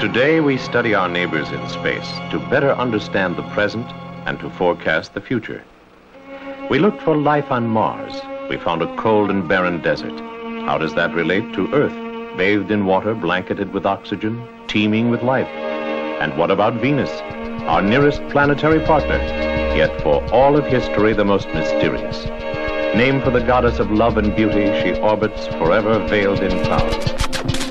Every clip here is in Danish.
Today we study our neighbors in space to better understand the present and to forecast the future. We looked for life on Mars. We found a cold and barren desert. How does that relate to Earth, bathed in water, blanketed with oxygen, teeming with life? And what about Venus, our nearest planetary partner, yet for all of history the most mysterious? Named for the goddess of love and beauty, she orbits forever veiled in clouds.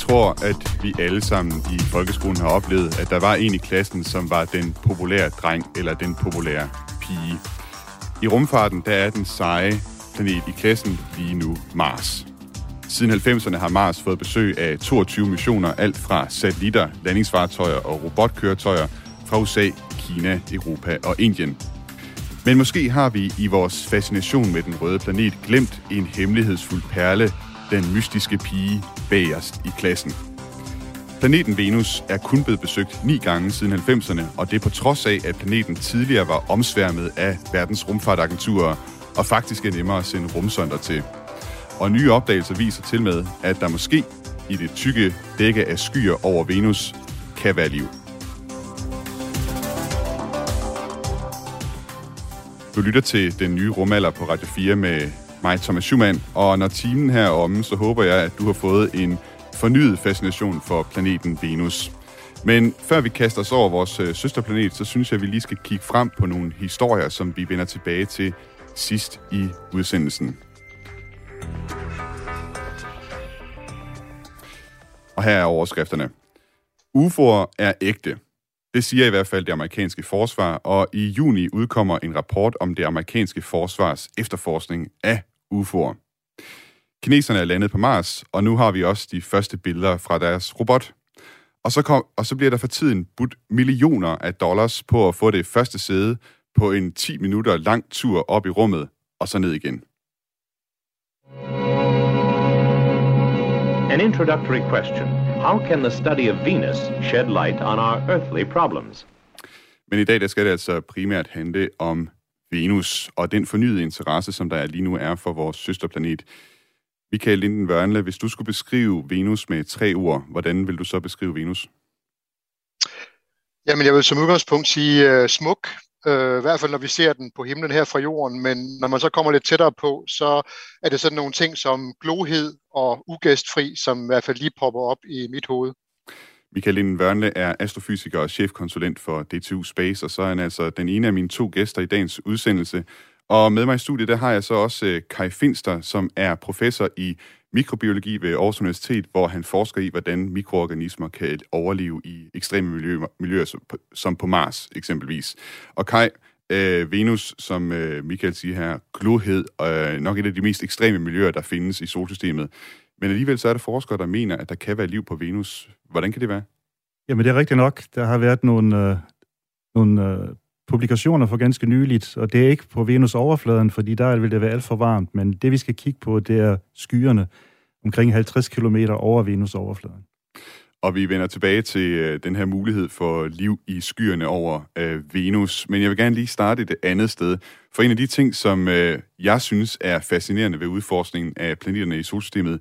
Tror, at vi alle sammen i folkeskolen har oplevet, at der var en i klassen, som var den populære dreng eller den populære pige. I rumfarten, der er den seje planet i klassen lige nu Mars. Siden 90'erne har Mars fået besøg af 22 missioner, alt fra satellitter, landingsfartøjer og robotkøretøjer fra USA, Kina, Europa og Indien. Men måske har vi i vores fascination med den røde planet glemt en hemmelighedsfuld perle, den mystiske pige bagerst i klassen. Planeten Venus er kun blevet besøgt ni gange siden 90'erne, og det er på trods af, at planeten tidligere var omsværmet af verdens rumfartagenturer, og faktisk er nemmere at sende rumsonder til. Og nye opdagelser viser til med, at der måske i det tykke dække af skyer over Venus kan være liv. Du lytter til den nye rumalder på Radio 4 med mig, Thomas Schumann, og når timen her er omme, så håber jeg, at du har fået en fornyet fascination for planeten Venus. Men før vi kaster os over vores øh, søsterplanet, så synes jeg, at vi lige skal kigge frem på nogle historier, som vi vender tilbage til sidst i udsendelsen. Og her er overskrifterne. UFO'er er ægte. Det siger i hvert fald det amerikanske forsvar, og i juni udkommer en rapport om det amerikanske forsvars efterforskning af UFO'er. Kineserne er landet på Mars, og nu har vi også de første billeder fra deres robot. Og så, kom, og så bliver der for tiden budt millioner af dollars på at få det første sæde på en 10 minutter lang tur op i rummet, og så ned igen. An introductory question. How can the study of Venus shed light on our earthly problems? Men i dag der skal det altså primært handle om Venus og den fornyede interesse, som der lige nu er for vores søsterplanet. Michael Linden Wørnle, hvis du skulle beskrive Venus med tre ord, hvordan vil du så beskrive Venus? Jamen, jeg vil som udgangspunkt sige uh, smuk, uh, i hvert fald når vi ser den på himlen her fra jorden, men når man så kommer lidt tættere på, så er det sådan nogle ting som glohed og ugæstfri, som i hvert fald lige popper op i mit hoved. Michael Linden Wørnle er astrofysiker og chefkonsulent for DTU Space, og så er han altså den ene af mine to gæster i dagens udsendelse. Og med mig i studiet, der har jeg så også øh, Kai Finster, som er professor i mikrobiologi ved Aarhus Universitet, hvor han forsker i, hvordan mikroorganismer kan overleve i ekstreme miljøer, miljøer som på Mars eksempelvis. Og Kai, øh, Venus, som uh, Michael siger her, glohed, uh, nok et af de mest ekstreme miljøer, der findes i solsystemet. Men alligevel så er der forskere, der mener, at der kan være liv på Venus. Hvordan kan det være? Jamen det er rigtigt nok. Der har været nogle, øh, nogle øh, publikationer for ganske nyligt, og det er ikke på Venus overfladen, fordi der vil det være alt for varmt, men det vi skal kigge på, det er skyerne omkring 50 km over Venus overfladen. Og vi vender tilbage til øh, den her mulighed for liv i skyerne over øh, Venus. Men jeg vil gerne lige starte et andet sted. For en af de ting, som øh, jeg synes er fascinerende ved udforskningen af planeterne i solsystemet,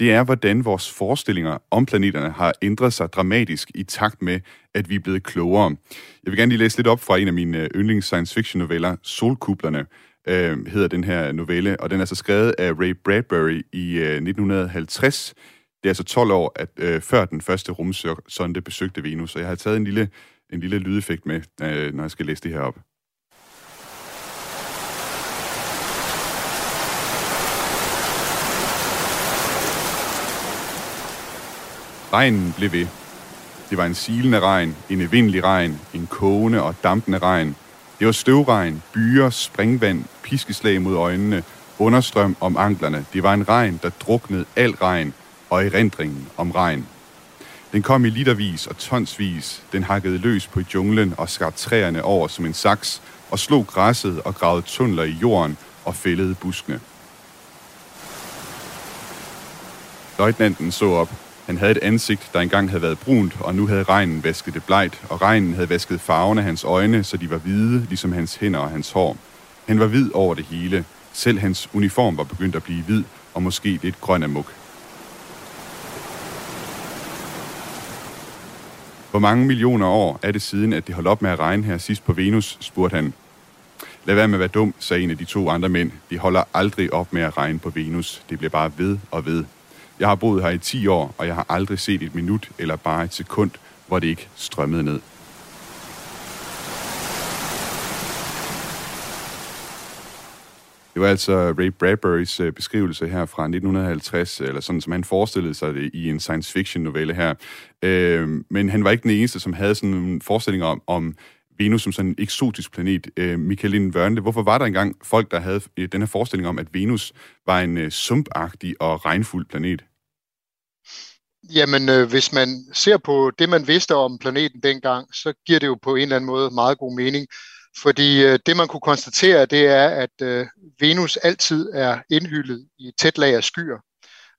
det er, hvordan vores forestillinger om planeterne har ændret sig dramatisk i takt med, at vi er blevet klogere. Jeg vil gerne lige læse lidt op fra en af mine øh, yndlings science fiction noveller, Solkublerne, øh, hedder den her novelle, og den er så skrevet af Ray Bradbury i øh, 1950. Det er altså 12 år at, øh, før den første rumsonde besøgte Venus, så jeg har taget en lille, en lille lydeffekt med, øh, når jeg skal læse det her op. Regnen blev ved. Det var en silende regn, en evindelig regn, en kogende og dampende regn. Det var støvregn, byer, springvand, piskeslag mod øjnene, understrøm om anklerne. Det var en regn, der druknede al regn og erindringen om regn. Den kom i litervis og tonsvis. Den hakkede løs på junglen og skar træerne over som en saks og slog græsset og gravede tunneler i jorden og fældede buskene. Løjtnanten så op. Han havde et ansigt, der engang havde været brunt, og nu havde regnen vasket det blegt, og regnen havde vasket farven af hans øjne, så de var hvide, ligesom hans hænder og hans hår. Han var hvid over det hele. Selv hans uniform var begyndt at blive hvid og måske lidt grøn af muk. Hvor mange millioner år er det siden, at det holdt op med at regne her sidst på Venus, spurgte han. Lad være med at være dum, sagde en af de to andre mænd. Det holder aldrig op med at regne på Venus. Det bliver bare ved og ved. Jeg har boet her i 10 år, og jeg har aldrig set et minut eller bare et sekund, hvor det ikke strømmede ned. Det var altså Ray Bradburys øh, beskrivelse her fra 1950, eller sådan som han forestillede sig det i en science fiction novelle her. Øh, men han var ikke den eneste, som havde sådan en forestilling om, om Venus som sådan en eksotisk planet. Øh, Michaeline Wørnle, hvorfor var der engang folk, der havde øh, den her forestilling om, at Venus var en øh, sumpagtig og regnfuld planet? Jamen, øh, hvis man ser på det, man vidste om planeten dengang, så giver det jo på en eller anden måde meget god mening. Fordi øh, det, man kunne konstatere, det er, at øh, Venus altid er indhyllet i et tæt lag af skyer.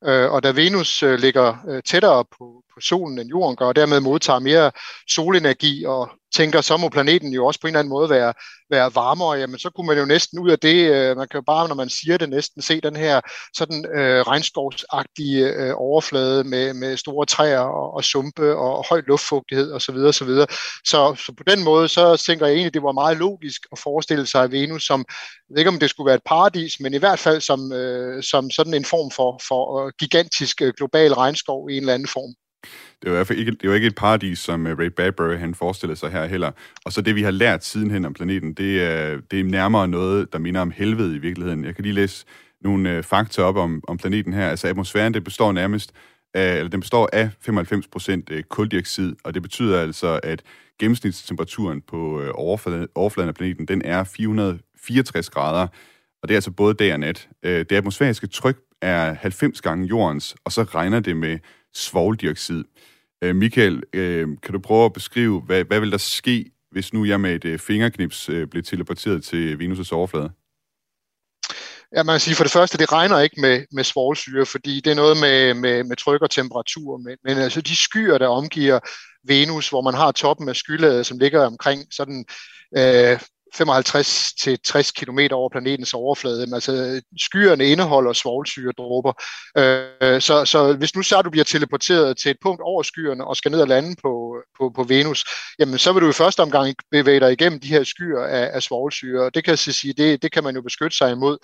Øh, og da Venus øh, ligger øh, tættere på, på solen end jorden gør, og dermed modtager mere solenergi og tænker, så må planeten jo også på en eller anden måde være, være varmere, jamen så kunne man jo næsten ud af det, øh, man kan jo bare, når man siger det, næsten se den her sådan øh, regnskovsagtige øh, overflade med, med store træer og, og sumpe og høj luftfugtighed osv. Så, så, videre. så, så på den måde, så tænker jeg egentlig, det var meget logisk at forestille sig Venus som, jeg ved ikke om det skulle være et paradis, men i hvert fald som, øh, som sådan en form for, for øh, gigantisk øh, global regnskov i en eller anden form det er jo i hvert fald ikke, det er jo ikke et paradis, som øh, Ray Bradbury han forestillede sig her heller. Og så det, vi har lært sidenhen om planeten, det er, det er nærmere noget, der minder om helvede i virkeligheden. Jeg kan lige læse nogle øh, fakta op om, om planeten her. Altså atmosfæren, det består nærmest af, eller den består af 95% øh, kuldioxid, og det betyder altså, at gennemsnitstemperaturen på øh, overfladen, overfladen af planeten, den er 464 grader, og det er altså både dag og nat. Øh, det atmosfæriske tryk er 90 gange jordens, og så regner det med svoldioxid. Øh, Michael, øh, kan du prøve at beskrive, hvad, hvad vil der ske, hvis nu jeg med et øh, fingerknips øh, bliver teleporteret til Venus' overflade? Ja, man kan sige for det første, det regner ikke med, med svovlsyre, fordi det er noget med, med, med tryk og temperatur, men, men altså de skyer, der omgiver Venus, hvor man har toppen af skylaget, som ligger omkring sådan øh, 55 til 60 km over planetens overflade. Altså, skyerne indeholder svovlsyredråber. Øh, så, så hvis nu så du bliver teleporteret til et punkt over skyerne og skal ned og lande på, på, på Venus, jamen så vil du i første omgang bevæge dig igennem de her skyer af, af svovlsyre. Det kan jeg sige, det, det kan man jo beskytte sig imod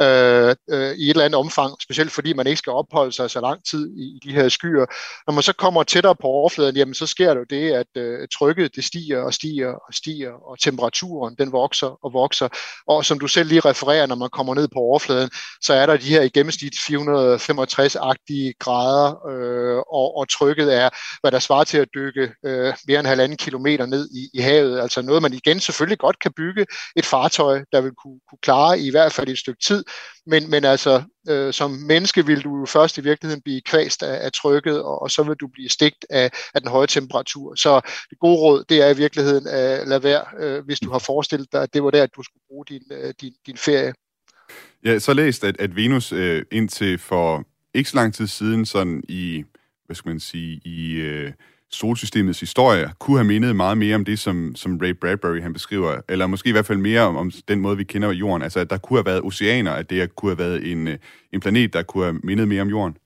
øh, øh, i et eller andet omfang, specielt fordi man ikke skal opholde sig så lang tid i, i de her skyer. Når man så kommer tættere på overfladen, jamen så sker der jo det, at øh, trykket det stiger og stiger og stiger, og temperaturen den vokser og vokser. Og som du selv lige refererer, når man kommer ned på overfladen, så er der de her i gennemsnit 465-agtige grader, øh, og, og trykket er, hvad der svarer til at dykke øh, mere end halvanden kilometer ned i, i havet. Altså noget, man igen selvfølgelig godt kan bygge et fartøj, der vil kunne, kunne klare i hvert fald et stykke tid, men, men altså, øh, som menneske vil du jo først i virkeligheden blive kvæst af, af trykket, og, og så vil du blive stigt af, af den høje temperatur. Så det gode råd, det er i virkeligheden øh, at lade være, øh, hvis du har forestillet dig, at det var der, at du skulle bruge din, øh, din, din ferie. Ja, så læst, at, at Venus øh, indtil for ikke så lang tid siden, sådan i, hvad skal man sige, i... Øh, solsystemets historie kunne have mindet meget mere om det, som, som Ray Bradbury han beskriver, eller måske i hvert fald mere om, om den måde, vi kender jorden. Altså, at der kunne have været oceaner, at det kunne have været en, øh, en planet, der kunne have mindet mere om jorden.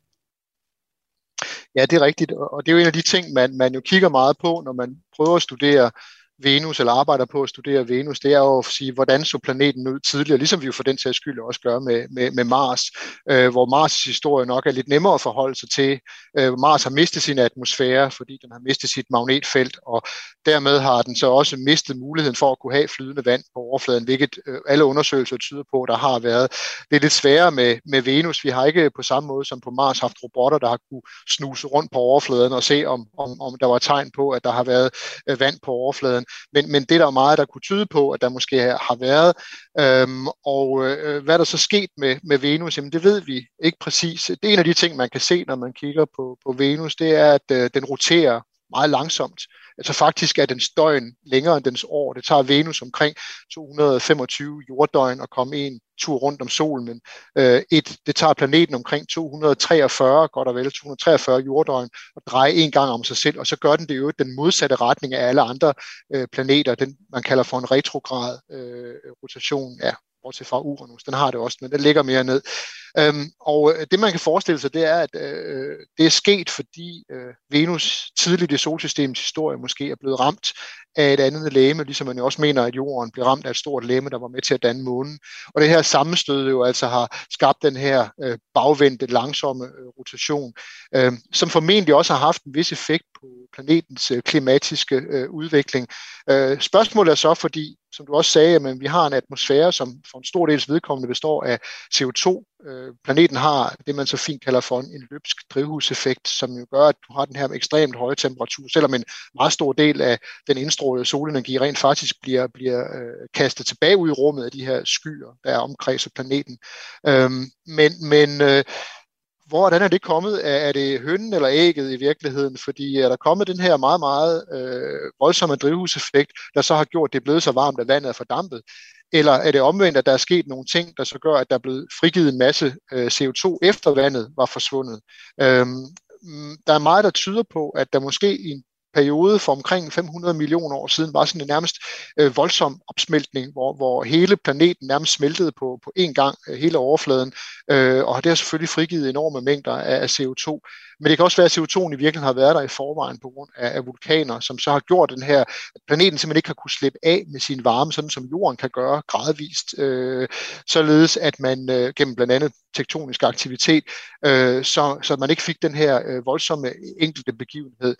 Ja, det er rigtigt, og det er jo en af de ting, man, man jo kigger meget på, når man prøver at studere Venus, eller arbejder på at studere Venus, det er jo at sige, hvordan så planeten ud tidligere, ligesom vi jo for den sags skyld også gør med, med, med Mars, øh, hvor Mars' historie nok er lidt nemmere at forholde sig til. Øh, Mars har mistet sin atmosfære, fordi den har mistet sit magnetfelt, og dermed har den så også mistet muligheden for at kunne have flydende vand på overfladen, hvilket øh, alle undersøgelser tyder på, der har været. Det er lidt sværere med, med Venus. Vi har ikke på samme måde som på Mars haft robotter, der har kunne snuse rundt på overfladen og se, om, om, om der var tegn på, at der har været øh, vand på overfladen. Men, men det er der meget, der kunne tyde på, at der måske har været. Øhm, og øh, hvad der så sket med, med Venus, jamen det ved vi ikke præcis. Det er en af de ting, man kan se, når man kigger på, på Venus, det er, at øh, den roterer meget langsomt. Altså faktisk er dens døgn længere end dens år. Det tager Venus omkring 225 jorddøgn at komme en tur rundt om solen, men øh, et, det tager planeten omkring 243, godt og vel, 243 jorddøgn at dreje en gang om sig selv, og så gør den det jo den modsatte retning af alle andre øh, planeter, den man kalder for en retrograd øh, rotation. Ja, bortset fra Uranus, den har det også, men den ligger mere ned. Øhm, og øh, det man kan forestille sig, det er, at øh, øh, det er sket, fordi øh, Venus tidligt i solsystemets historie måske er blevet ramt af et andet læme, ligesom man jo også mener, at jorden blev ramt af et stort læme, der var med til at danne månen. Og det her sammenstød jo altså har skabt den her øh, bagvendte, langsomme øh, rotation, øh, som formentlig også har haft en vis effekt på planetens øh, klimatiske øh, udvikling. Øh, spørgsmålet er så, fordi som du også sagde, men vi har en atmosfære, som for en stor dels vedkommende består af CO2. Øh, planeten har det, man så fint kalder for en løbsk drivhuseffekt, som jo gør, at du har den her ekstremt høje temperatur, selvom en meget stor del af den indstrålede solenergi rent faktisk bliver, bliver øh, kastet tilbage ud i rummet af de her skyer, der er omkredset planeten. Øh, men men øh, hvordan er det kommet? Er det hønnen eller ægget i virkeligheden? Fordi er der kommet den her meget, meget øh, voldsomme drivhuseffekt, der så har gjort, at det er blevet så varmt, at vandet er fordampet? Eller er det omvendt, at der er sket nogle ting, der så gør, at der er blevet frigivet en masse øh, CO2 efter vandet var forsvundet? Øhm, mm, der er meget, der tyder på, at der måske i en periode for omkring 500 millioner år siden var sådan en nærmest øh, voldsom opsmeltning, hvor, hvor hele planeten nærmest smeltede på, på én gang, øh, hele overfladen, øh, og det har selvfølgelig frigivet enorme mængder af, af CO2. Men det kan også være, at CO2'en i virkeligheden har været der i forvejen på grund af, af vulkaner, som så har gjort den her, at planeten simpelthen ikke har kunne slippe af med sin varme, sådan som jorden kan gøre gradvist, øh, således at man øh, gennem blandt andet tektonisk aktivitet, øh, så, så man ikke fik den her øh, voldsomme enkelte begivenhed.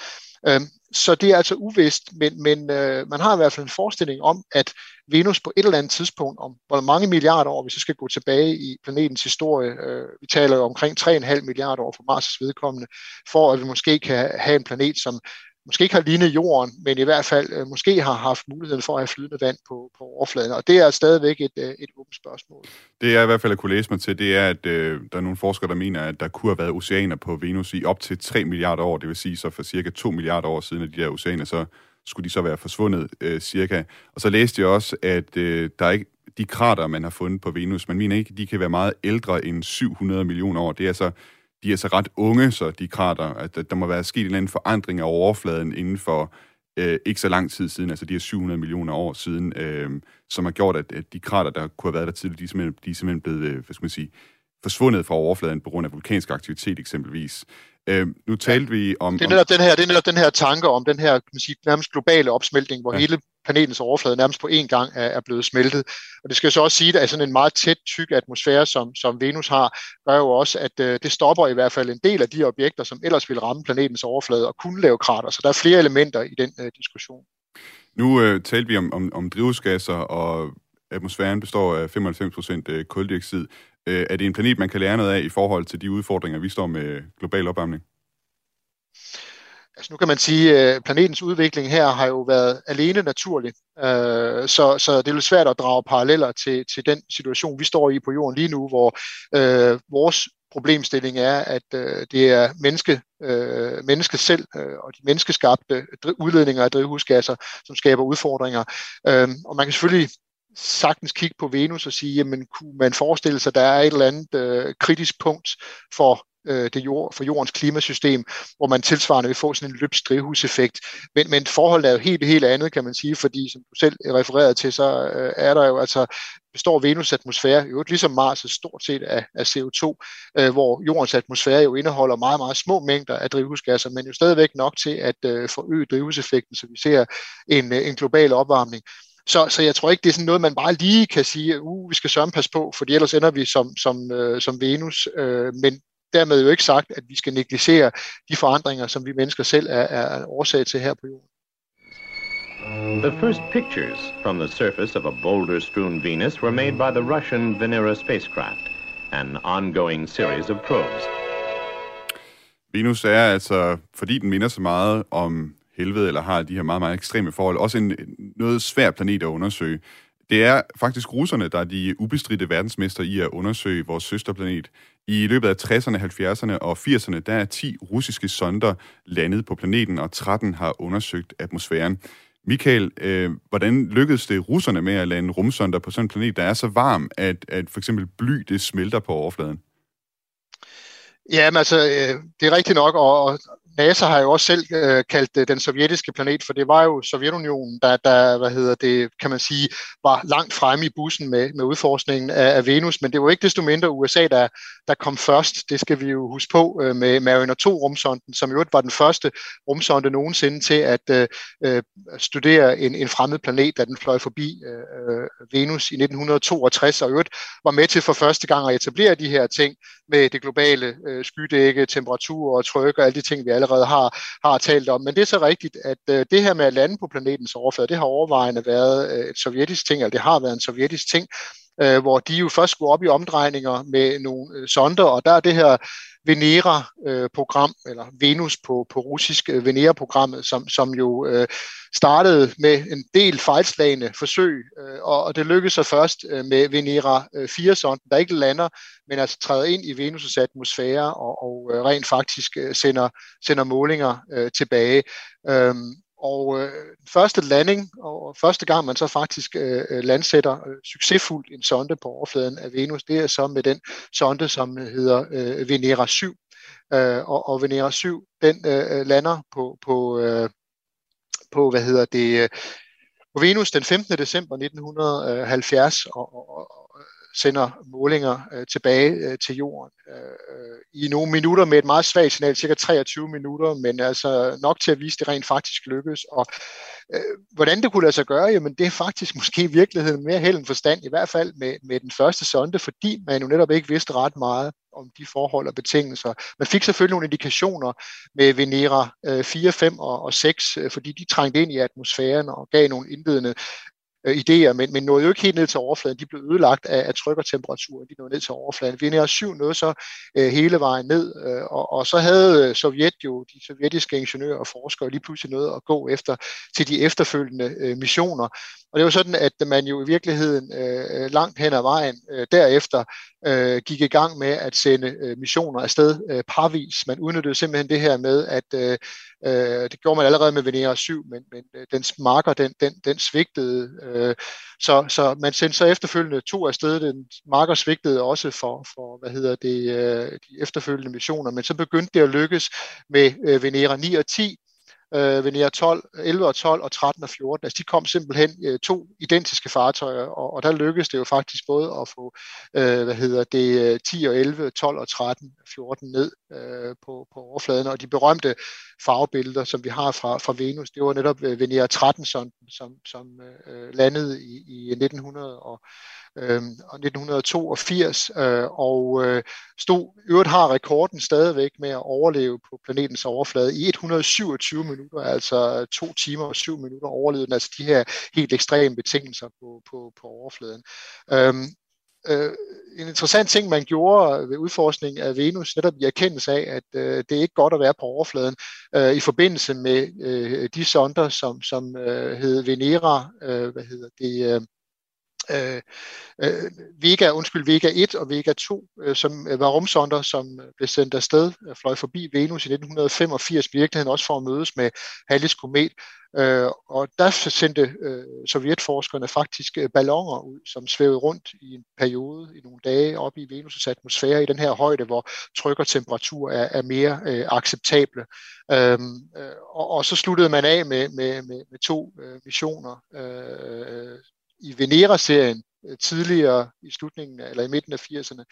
Øh, så det er altså uvist, men, men øh, man har i hvert fald en forestilling om, at Venus på et eller andet tidspunkt, om hvor mange milliarder år, hvis vi skal gå tilbage i planetens historie, øh, vi taler jo omkring 3,5 milliarder år for Mars' vedkommende, for at vi måske kan have en planet, som måske ikke har lignet jorden, men i hvert fald øh, måske har haft muligheden for at have flydende vand på, på overfladen. Og det er stadigvæk et, øh, et åbent spørgsmål. Det jeg i hvert fald at kunne læse mig til, det er, at øh, der er nogle forskere, der mener, at der kunne have været oceaner på Venus i op til 3 milliarder år, det vil sige så for cirka 2 milliarder år siden, at de der oceaner så skulle de så være forsvundet øh, cirka. Og så læste jeg også, at øh, der er ikke de krater, man har fundet på Venus, man mener ikke, de kan være meget ældre end 700 millioner år. Det er altså de er så ret unge, så de krater, at der må være sket en eller anden forandring af overfladen inden for øh, ikke så lang tid siden, altså de her 700 millioner år siden, øh, som har gjort, at, at de krater, der kunne have været der tidligere, de er simpelthen, de er simpelthen blevet, øh, hvad skal man sige, forsvundet fra overfladen på grund af vulkansk aktivitet eksempelvis. Øh, nu talte vi om... Det er netop, om... den her, det er netop den her tanke om den her kan man sige, nærmest globale opsmeltning, hvor ja. hele planetens overflade nærmest på én gang er, er blevet smeltet. Og det skal så også sige, at sådan en meget tæt, tyk atmosfære, som, som Venus har, gør jo også, at øh, det stopper i hvert fald en del af de objekter, som ellers ville ramme planetens overflade og kunne lave krater. Så der er flere elementer i den øh, diskussion. Nu øh, talte vi om, om, om drivhusgasser, og atmosfæren består af 95% øh, koldioxid. Øh, er det en planet, man kan lære noget af i forhold til de udfordringer, vi står med global opvarmning? Altså nu kan man sige, at planetens udvikling her har jo været alene naturlig, øh, så, så det er lidt svært at drage paralleller til, til den situation, vi står i på jorden lige nu, hvor øh, vores problemstilling er, at øh, det er menneske, øh, mennesket selv øh, og de menneskeskabte udledninger af drivhusgasser, som skaber udfordringer. Øh, og man kan selvfølgelig sagtens kigge på Venus og sige, jamen kunne man forestille sig, at der er et eller andet øh, kritisk punkt for øh, det jord, for jordens klimasystem, hvor man tilsvarende vil få sådan en løbsdrivhuseffekt. Men, men forholdet er jo helt, helt andet, kan man sige, fordi som du selv refererede til, så øh, er der jo altså består Venus' atmosfære jo ligesom Mars' stort set af, af CO2, øh, hvor jordens atmosfære jo indeholder meget, meget små mængder af drivhusgasser, men jo stadigvæk nok til at øh, forøge drivhuseffekten, så vi ser en, øh, en global opvarmning. Så, så jeg tror ikke, det er sådan noget, man bare lige kan sige, uh, vi skal sørge pas på, for ellers ender vi som, som, øh, som Venus. Øh, men dermed jo ikke sagt, at vi skal negligere de forandringer, som vi mennesker selv er, er årsag til her på jorden. The first pictures from the surface of a boulder-strewn Venus were made by the Russian Venera spacecraft, an ongoing series of probes. Venus er altså, fordi den minder så meget om helvede, eller har de her meget, meget ekstreme forhold, også en noget svær planet at undersøge. Det er faktisk russerne, der er de ubestridte verdensmester i at undersøge vores søsterplanet. I løbet af 60'erne, 70'erne og 80'erne, der er 10 russiske sonder landet på planeten, og 13 har undersøgt atmosfæren. Michael, øh, hvordan lykkedes det russerne med at lande rumsonder på sådan en planet, der er så varm, at, at for eksempel bly det smelter på overfladen? Ja, men altså, øh, det er rigtigt nok, og, og NASA har jo også selv øh, kaldt det den sovjetiske planet, for det var jo Sovjetunionen, der, der hvad hedder det, kan man sige, var langt fremme i bussen med, med udforskningen af, af Venus, men det var ikke desto mindre USA, der, der kom først. Det skal vi jo huske på øh, med Mariner 2-rumsonden, som jo var den første rumsonde nogensinde til at øh, øh, studere en, en fremmed planet, da den fløj forbi øh, øh Venus i 1962, og øvrigt var med til for første gang at etablere de her ting med det globale øh, skydække, temperatur og tryk og alle de ting, vi allerede har, har talt om. Men det er så rigtigt, at øh, det her med at lande på planetens overflade, det har overvejende været øh, et sovjetisk ting, eller det har været en sovjetisk ting, øh, hvor de jo først skulle op i omdrejninger med nogle øh, sonder, og der er det her Venera-program, øh, eller Venus på, på russisk, øh, Venera-programmet, som, som jo øh, startede med en del fejlslagende forsøg, øh, og, og det lykkedes så først øh, med Venera øh, 4-sonden, der ikke lander, men altså træder ind i Venus' atmosfære og, og øh, rent faktisk øh, sender, sender målinger øh, tilbage. Øhm, og øh, første landing, og første gang man så faktisk øh, øh, landsætter øh, succesfuldt en sonde på overfladen af Venus, det er så med den sonde, som øh, hedder øh, Venera 7. Øh, og, og Venera 7, den øh, øh, lander på, på, øh, på, hvad hedder det, øh, på Venus den 15. december 1970, og, og, og sender målinger øh, tilbage øh, til jorden øh, øh, i nogle minutter med et meget svagt signal, cirka 23 minutter, men altså nok til at vise, at det rent faktisk lykkes. Og øh, hvordan det kunne lade sig gøre, jamen det er faktisk måske i virkeligheden mere held end forstand, i hvert fald med, med den første sonde, fordi man jo netop ikke vidste ret meget om de forhold og betingelser. Man fik selvfølgelig nogle indikationer med Venera øh, 4, 5 og, 6, øh, fordi de trængte ind i atmosfæren og gav nogle indledende øh, idéer, men, men nåede jo ikke helt ned til overfladen. De blev ødelagt af, af tryk og temperatur, de nåede ned til overfladen. Venera 7 nåede så øh, hele vejen ned, øh, og, og så havde øh, Sovjet jo, de sovjetiske ingeniører og forskere, lige pludselig noget at gå efter til de efterfølgende øh, missioner. Og det var sådan, at man jo i virkeligheden øh, langt hen ad vejen øh, derefter øh, gik i gang med at sende øh, missioner afsted øh, parvis. Man udnyttede simpelthen det her med, at øh, øh, det gjorde man allerede med Venera 7, men, men den dens marker, den, den, den svigtede. Øh, så, så man sendte så efterfølgende to afsted. Den marker svigtede også for, for hvad hedder det, øh, de efterfølgende missioner, men så begyndte det at lykkes med øh, Venera 9 og 10, øh, Venera 12, 11 og 12 og 13 og 14. Altså de kom simpelthen øh, to identiske fartøjer, og, og der lykkedes det jo faktisk både at få, øh, hvad hedder det, øh, 10 og 11, 12 og 13, 14 ned øh, på, på overfladen, og de berømte farvebilleder, som vi har fra, fra Venus, det var netop øh, Venera 13, som, som, som øh, landede i, i 1900 og øh, 1982, øh, og øh, stod, øvrigt har rekorden stadigvæk med at overleve på planetens overflade i 127 minutter, altså øh, to timer og syv minutter overlevede den, altså de her helt ekstreme betingelser på, på, på overfladen. Øh, øh, en interessant ting, man gjorde øh, ved udforskning af Venus, netop i erkendelse af, at øh, det er ikke godt at være på overfladen, øh, i forbindelse med øh, de sonder, som, som øh, hed Venera, øh, hvad hedder det, øh, øh, øh, Vega, undskyld, Vega 1 og Vega 2, øh, som øh, var rumsonder, som øh, blev sendt afsted, øh, fløj forbi Venus i 1985, i virkeligheden også for at mødes med Halles komet. Øh, og der sendte øh, sovjetforskerne faktisk øh, ballonger ud, som svævede rundt i en periode, i nogle dage, op i Venus' atmosfære, i den her højde, hvor tryk og temperatur er, er mere øh, acceptable. Øhm, øh, og, og så sluttede man af med, med, med, med to øh, missioner, øh, i Venera-serien øh, tidligere i slutningen eller i midten af 80'erne,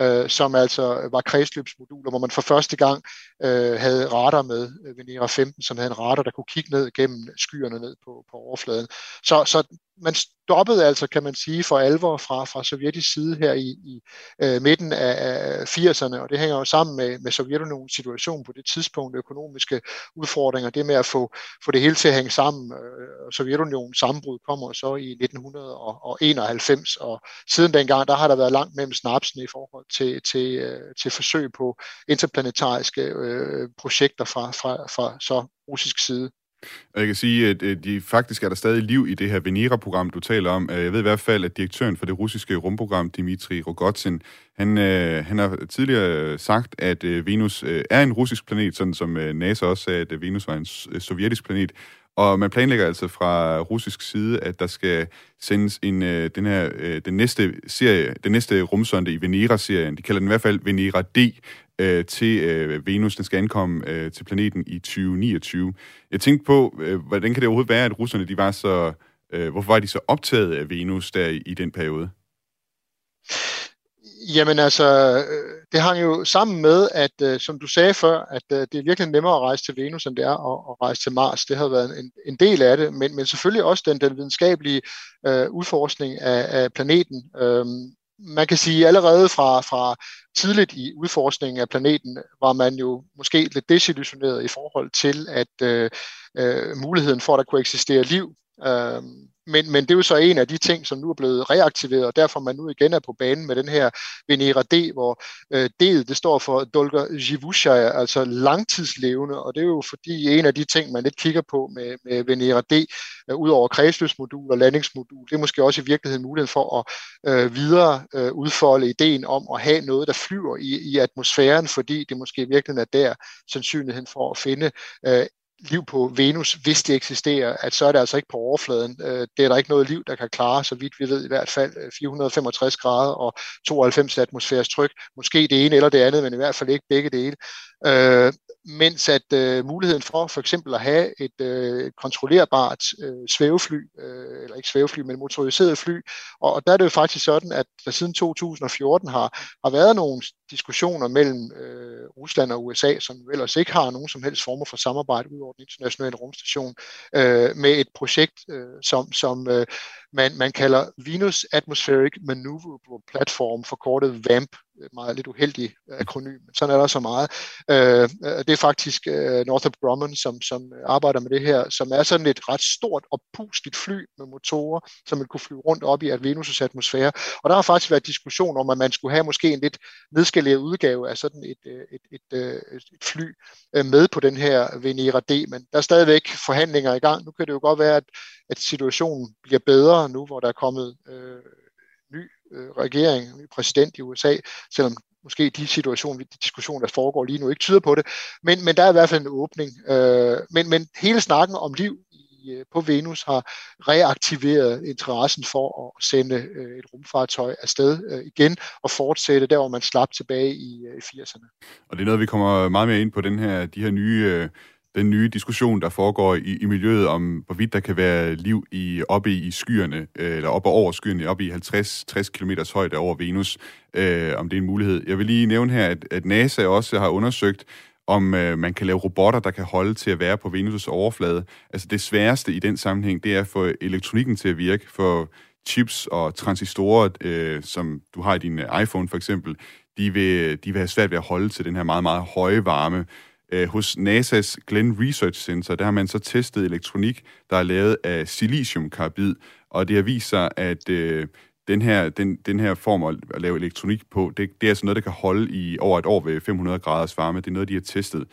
øh, som altså var kredsløbsmoduler, hvor man for første gang øh, havde radar med øh, Venera 15, som havde en radar, der kunne kigge ned gennem skyerne ned på, på overfladen. Så, så man stoppede altså, kan man sige, for alvor fra, fra sovjetisk side her i, i øh, midten af, af 80'erne, og det hænger jo sammen med, med Sovjetunionens situation på det tidspunkt, økonomiske udfordringer, det med at få, få det hele til at hænge sammen. Øh, Sovjetunionens sammenbrud kommer så i 1991, og siden dengang, der har der været langt mellem snapsen i forhold til, til, øh, til forsøg på interplanetariske øh, projekter fra, fra, fra så russisk side. Og jeg kan sige, at øh, de, faktisk er der stadig liv i det her Venera-program, du taler om. Øh, jeg ved i hvert fald, at direktøren for det russiske rumprogram, Dmitri Rogozin, han, øh, han har tidligere sagt, at Venus er en russisk planet, sådan som NASA også sagde, at Venus var en sovjetisk planet. Og man planlægger altså fra russisk side, at der skal sendes en, øh, den her, øh, den næste serie, den næste rumsonde i Venera-serien, de kalder den i hvert fald Venera D, øh, til øh, Venus. Den skal ankomme øh, til planeten i 2029. Jeg tænkte på, øh, hvordan kan det overhovedet være, at russerne de var så... Øh, hvorfor var de så optaget af Venus der i, i den periode? Jamen altså, øh, det hang jo sammen med, at øh, som du sagde før, at øh, det er virkelig nemmere at rejse til Venus, end det er at, at rejse til Mars. Det har været en, en del af det, men, men selvfølgelig også den, den videnskabelige øh, udforskning af, af planeten. Øhm, man kan sige, allerede fra, fra tidligt i udforskningen af planeten, var man jo måske lidt desillusioneret i forhold til, at øh, øh, muligheden for, at der kunne eksistere liv øh, men, men det er jo så en af de ting, som nu er blevet reaktiveret, og derfor man nu igen er på banen med den her Venera D, hvor øh, D'et det står for Dolga Jivushaya, altså langtidslevende, og det er jo fordi en af de ting, man lidt kigger på med, med Venera D, øh, ud over kredsløbsmodul og landingsmodul, det er måske også i virkeligheden mulighed for at øh, videre øh, udfolde ideen om at have noget, der flyver i, i atmosfæren, fordi det måske i virkeligheden er der sandsynligheden for at finde øh, liv på Venus, hvis det eksisterer, at så er det altså ikke på overfladen. Øh, det er der ikke noget liv, der kan klare, så vidt vi ved i hvert fald øh, 465 grader og 92 atmosfæres tryk. Måske det ene eller det andet, men i hvert fald ikke begge dele. Øh, mens at øh, muligheden for for eksempel at have et øh, kontrollerbart øh, svævefly, øh, eller ikke svævefly, men motoriseret fly, og, og der er det jo faktisk sådan, at der siden 2014 har, har været nogle diskussioner mellem øh, Rusland og USA, som ellers ikke har nogen som helst former for samarbejde ud over den internationale rumstation, øh, med et projekt, øh, som, som øh, man, man kalder Venus Atmospheric Maneuverable Platform, forkortet VAMP, meget lidt uheldig akronym, men sådan er der så meget. Øh, øh, det er faktisk øh, Northrop Grumman, som, som arbejder med det her, som er sådan et ret stort og pustigt fly med motorer, som man kunne flyve rundt op i at Venus' atmosfære. Og der har faktisk været diskussion om, at man skulle have måske en lidt nedskaleret udgave af sådan et, øh, et, et, øh, et, et fly med på den her Venera D, men der er stadigvæk forhandlinger i gang. Nu kan det jo godt være, at, at situationen bliver bedre nu, hvor der er kommet øh, ny øh, regering, ny præsident i USA, selvom måske de situationer, de diskussioner, der foregår lige nu, ikke tyder på det. Men, men der er i hvert fald en åbning. Øh, men, men hele snakken om liv i, øh, på Venus har reaktiveret interessen for at sende øh, et rumfartøj afsted øh, igen og fortsætte der, hvor man slap tilbage i, øh, 80'erne. Og det er noget, vi kommer meget mere ind på, den her, de her nye øh, den nye diskussion, der foregår i, i miljøet om, hvorvidt der kan være liv i, oppe i, skyerne, øh, eller oppe over skyerne, oppe i 50-60 km højde over Venus, øh, om det er en mulighed. Jeg vil lige nævne her, at, at NASA også har undersøgt, om øh, man kan lave robotter, der kan holde til at være på Venus' overflade. Altså det sværeste i den sammenhæng, det er at få elektronikken til at virke, for chips og transistorer, øh, som du har i din iPhone for eksempel, de vil, de vil have svært ved at holde til den her meget, meget høje varme. Øh, hos NASA's Glenn Research Center, der har man så testet elektronik, der er lavet af siliciumkarbid, og det har vist sig, at øh, den her, den, den her form at, lave elektronik på, det, det er altså noget, der kan holde i over et år ved 500 graders varme. Det er noget, de har testet.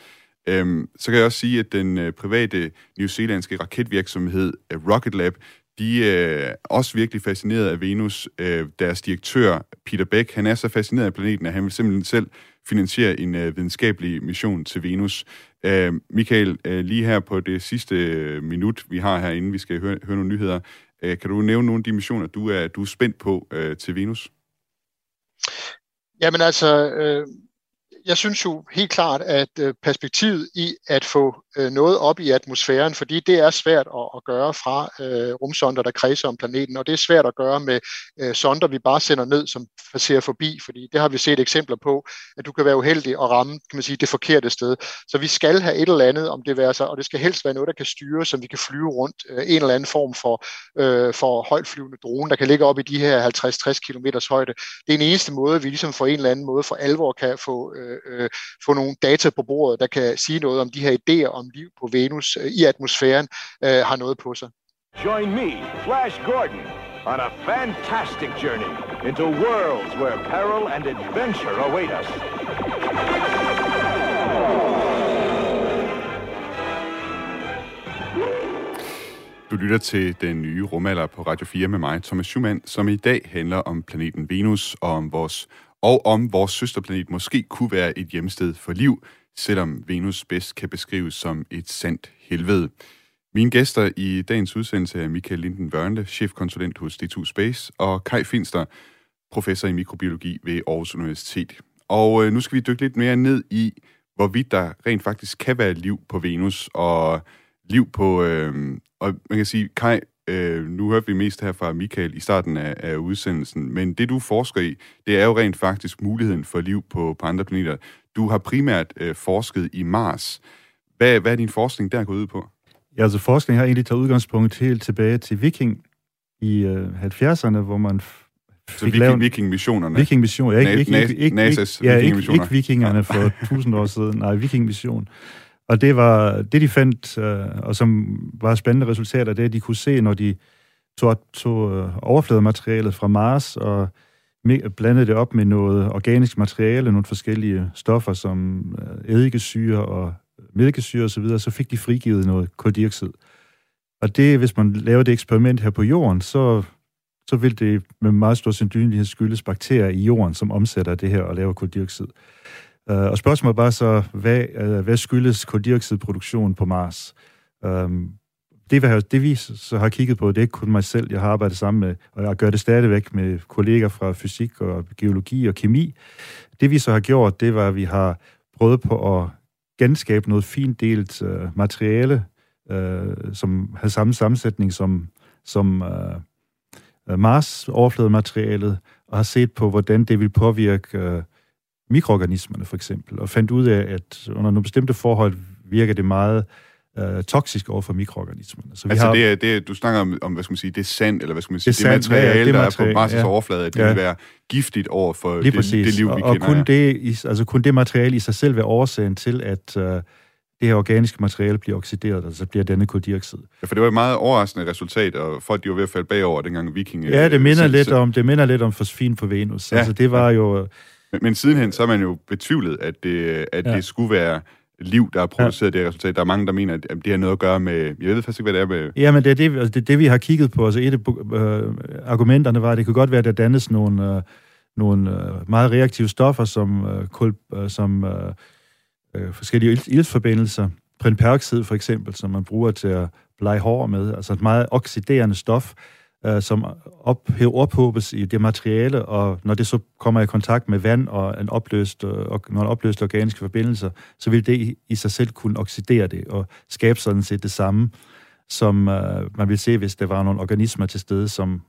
Øhm, så kan jeg også sige, at den øh, private New Zealandske raketvirksomhed øh, Rocket Lab, de øh, er også virkelig fascineret af Venus. Øh, deres direktør, Peter Beck, han er så fascineret af planeten, at han vil simpelthen selv finansiere en øh, videnskabelig mission til Venus. Øh, Michael, øh, lige her på det sidste øh, minut, vi har herinde, vi skal høre, høre nogle nyheder. Øh, kan du nævne nogle af de missioner, du er, du er spændt på til Venus? Jamen altså, øh, jeg synes jo helt klart, at øh, perspektivet i at få øh, noget op i atmosfæren, fordi det er svært at, at gøre fra øh, rumsonder, der kredser om planeten, og det er svært at gøre med øh, sonder, vi bare sender ned, som passerer forbi, fordi det har vi set eksempler på, at du kan være uheldig og ramme kan man sige, det forkerte sted. Så vi skal have et eller andet, om det være sig, og det skal helst være noget, der kan styre, som vi kan flyve rundt, øh, en eller anden form for, øh, for højtflyvende drone, der kan ligge op i de her 50-60 km højde. Det er den eneste måde, vi ligesom for en eller anden måde for alvor kan få, øh, øh, få nogle data på bordet, der kan sige noget om de her idéer om liv på Venus øh, i atmosfæren, øh, har noget på sig. Join me, Flash Gordon, on a fantastic journey into worlds where peril and adventure await us. Du lytter til den nye rumalder på Radio 4 med mig, Thomas Schumann, som i dag handler om planeten Venus og om vores og om vores søsterplanet måske kunne være et hjemsted for liv, selvom Venus bedst kan beskrives som et sandt helvede. Mine gæster i dagens udsendelse er Michael Linden Børnle, chefkonsulent hos D2 Space, og Kai Finster, professor i mikrobiologi ved Aarhus Universitet. Og øh, nu skal vi dykke lidt mere ned i, hvorvidt der rent faktisk kan være liv på Venus, og liv på... Øh, og man kan sige, Kai, øh, nu hørte vi mest her fra Michael i starten af, af udsendelsen, men det du forsker i, det er jo rent faktisk muligheden for liv på, på andre planeter. Du har primært øh, forsket i Mars. Hvad, hvad er din forskning der gået ud på? Ja, altså forskning har egentlig taget udgangspunkt helt tilbage til Viking i øh, 70'erne, hvor man så viking, viking-missionerne? Viking-mission, ja, ikke, ikke, ikke, ikke, NASA's ja, ikke, ikke vikingerne for tusind år siden, nej, viking-mission. Og det var det, de fandt, øh, og som var spændende resultater, det er, at de kunne se, når de tog, tog øh, overfladematerialet fra Mars og blandede det op med noget organisk materiale, nogle forskellige stoffer som øh, eddikesyre og mælkesyre osv., så, videre, så fik de frigivet noget koldioxid. Og det, hvis man laver det eksperiment her på jorden, så, så vil det med meget stor sandsynlighed skyldes bakterier i jorden, som omsætter det her og laver koldioxid. Uh, og spørgsmålet er bare så, hvad, uh, hvad skyldes koldioxidproduktion på Mars? Um, det, det, det vi så har kigget på, det er ikke kun mig selv, jeg har arbejdet sammen med, og jeg gør det stadigvæk med kolleger fra fysik og geologi og kemi. Det vi så har gjort, det var, at vi har prøvet på at genskabe noget fint delt uh, materiale, uh, som har samme sammensætning som, som uh, Mars-overfladematerialet, og har set på, hvordan det vil påvirke uh, mikroorganismerne for eksempel, og fandt ud af, at under nogle bestemte forhold virker det meget øh, toksisk over for mikroorganismerne. Så vi altså har, det, er, det er, du snakker om, om, hvad skal man sige, det sand, eller hvad skal man sige, det, det materiale, ja, det der materiale, er på Mars' ja. overflade, at det ja. vil være giftigt over for det, det liv, vi og, kender. Og kun, det, altså kun det materiale i sig selv være årsagen til, at øh, det her organiske materiale bliver oxideret, og så bliver denne koldioxid. Ja, for det var et meget overraskende resultat, og folk de var ved at falde bagover, dengang viking... Ja, det minder, lidt om, det minder lidt om fosfin på Venus. Ja, altså, det var jo men, men sidenhen, så er man jo betvivlet, at det, at ja. det skulle være liv, der har produceret ja. det resultat. Der er mange, der mener, at det har noget at gøre med... Jeg ved faktisk ikke, hvad det er med... Ja, men det er det, altså det, det vi har kigget på. Altså et af øh, argumenterne var, at det kunne godt være, at der dannes nogle, øh, nogle øh, meget reaktive stoffer, som, øh, kul, øh, som øh, øh, forskellige ild, iltforbindelser. Prinperoxid for eksempel, som man bruger til at blege hår med. Altså et meget oxiderende stof, øh, som op, ophobes i det materiale, og når det så kommer i kontakt med vand og en opløst, øh, og nogle opløste organiske forbindelser, så vil det i sig selv kunne oxidere det og skabe sådan set det samme, som øh, man vil se, hvis der var nogle organismer til stede, som,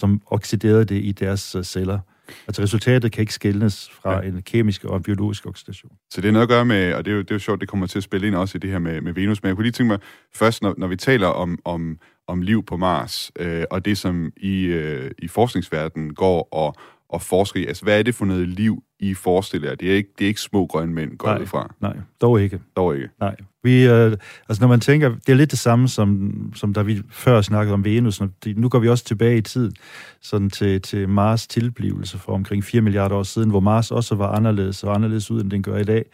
som oxiderede det i deres øh, celler. Altså resultatet kan ikke skælnes fra ja. en kemisk og en biologisk oxidation. Så det er noget at gøre med, og det er jo, det er jo sjovt, det kommer til at spille ind også i det her med, med Venus, men jeg kunne lige tænke mig, først når, når vi taler om, om om liv på Mars, øh, og det, som i, øh, i forskningsverdenen går og, og forsker i. Altså, hvad er det for noget liv, I forestiller jer? Det er ikke, det er ikke små grønne mænd, går nej, fra. Nej, dog ikke. Dog ikke. Nej. Vi, øh, altså, når man tænker, det er lidt det samme, som, som da vi før snakkede om Venus. Nu går vi også tilbage i tid sådan til, til Mars tilblivelse for omkring 4 milliarder år siden, hvor Mars også var anderledes og anderledes ud, end den gør i dag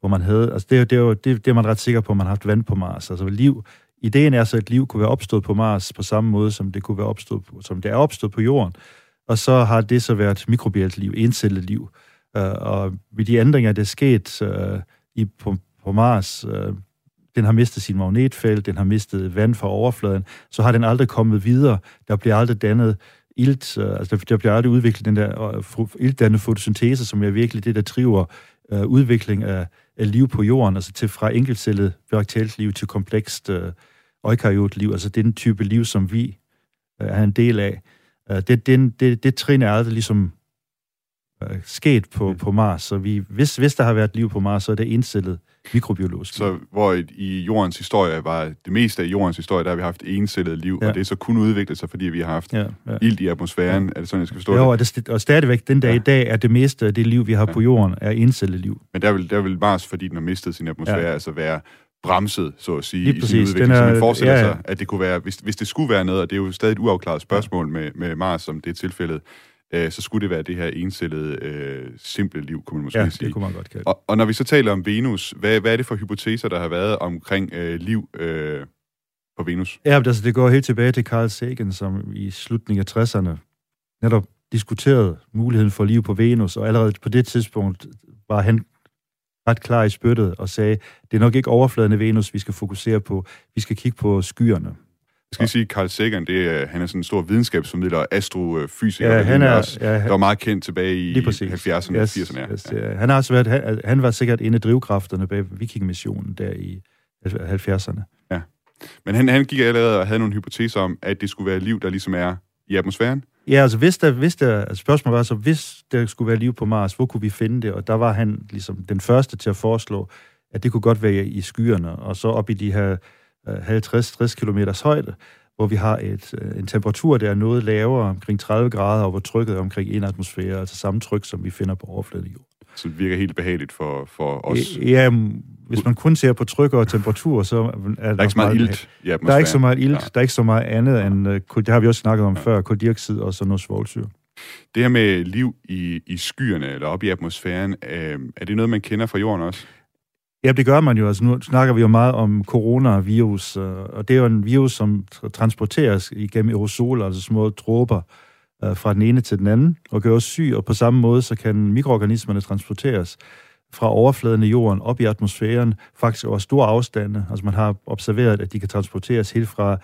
hvor man havde, altså det, det, er jo, det, det er man ret sikker på, at man har haft vand på Mars. Altså liv Ideen er så, at liv kunne være opstået på Mars på samme måde, som det kunne være opstået som det er opstået på Jorden. Og så har det så været mikrobielt liv, encellet liv. Øh, og ved de ændringer, der er sket øh, i, på, på Mars, øh, den har mistet sin magnetfelt, den har mistet vand fra overfladen, så har den aldrig kommet videre. Der bliver aldrig dannet ilt, altså der bliver aldrig udviklet den der uh, iltdannende fotosyntese, som er virkelig det, der driver uh, udvikling af, af liv på jorden, altså til fra enkeltcellet bakterielt liv til komplekst eukaryot liv, altså den type liv, som vi øh, er en del af. Uh, det, den, det, det trin er aldrig ligesom uh, sket på, mm. på Mars, så vi, hvis, hvis der har været liv på Mars, så er det indstillet mikrobiologisk. Så hvor i, i jordens historie var det meste af jordens historie, der har vi haft encellet liv, ja. og det er så kun udviklet sig, fordi vi har haft ja, ja. ild i atmosfæren. Ja. Er det sådan, jeg skal forstå jo, det? Jo, og stadigvæk den dag ja. i dag er det meste af det liv, vi har ja. på jorden, er encellet liv. Men der vil, der vil Mars, fordi den har mistet sin atmosfære, ja. altså være bremset, så at sige, i sin udvikling. Er, så man forestiller ja, ja. sig, at det kunne være, hvis, hvis det skulle være noget, og det er jo stadig et uafklaret spørgsmål med, med Mars, som det er tilfældet, øh, så skulle det være det her encellede, øh, simple liv, kunne man måske ja, sige. det kunne man godt kalde og, og når vi så taler om Venus, hvad, hvad er det for hypoteser, der har været omkring øh, liv øh, på Venus? Ja, altså, det går helt tilbage til Carl Sagan, som i slutningen af 60'erne netop diskuterede muligheden for liv på Venus, og allerede på det tidspunkt var han ret klar i spyttet og sagde, det er nok ikke overfladen af Venus, vi skal fokusere på. Vi skal kigge på skyerne. Jeg skal sige, Carl Sagan, det er, han er sådan en stor videnskabsformidler, astrofysiker, Ja, han er- også, ja, han- der var meget kendt tilbage i Lige præcis. 70'erne og 80'erne. ja. Yes, ja. Han har også været, han, han var sikkert en af drivkræfterne bag vikingmissionen der i 70'erne. Men han, han gik allerede og havde nogle hypoteser om, at det skulle være liv, der ligesom er i atmosfæren. Ja, altså hvis der, hvis der, altså spørgsmålet var så, hvis der skulle være liv på Mars, hvor kunne vi finde det? Og der var han ligesom den første til at foreslå, at det kunne godt være i skyerne, og så op i de her øh, 50-60 km højde, hvor vi har et, øh, en temperatur, der er noget lavere, omkring 30 grader, og hvor trykket er omkring en atmosfære, altså samme tryk, som vi finder på overfladen af jorden. Så det virker helt behageligt for, for os. Ja, hvis man kun ser på tryk og temperatur, så er Der er ikke så meget ilt. Der er ikke så meget ilt, Ja. der er ikke så meget andet end, øh, det har vi også snakket om ja. før, koldioxid og så noget svovlsyre. Det her med liv i, i skyerne eller oppe i atmosfæren, øh, er det noget, man kender fra jorden også? Ja, det gør man jo. Altså, nu snakker vi jo meget om coronavirus, øh, og det er jo en virus, som tra- transporteres igennem aerosoler, altså små dråber øh, fra den ene til den anden, og gør os syg, og på samme måde, så kan mikroorganismerne transporteres fra overfladen af jorden op i atmosfæren, faktisk over store afstande. Altså man har observeret, at de kan transporteres helt fra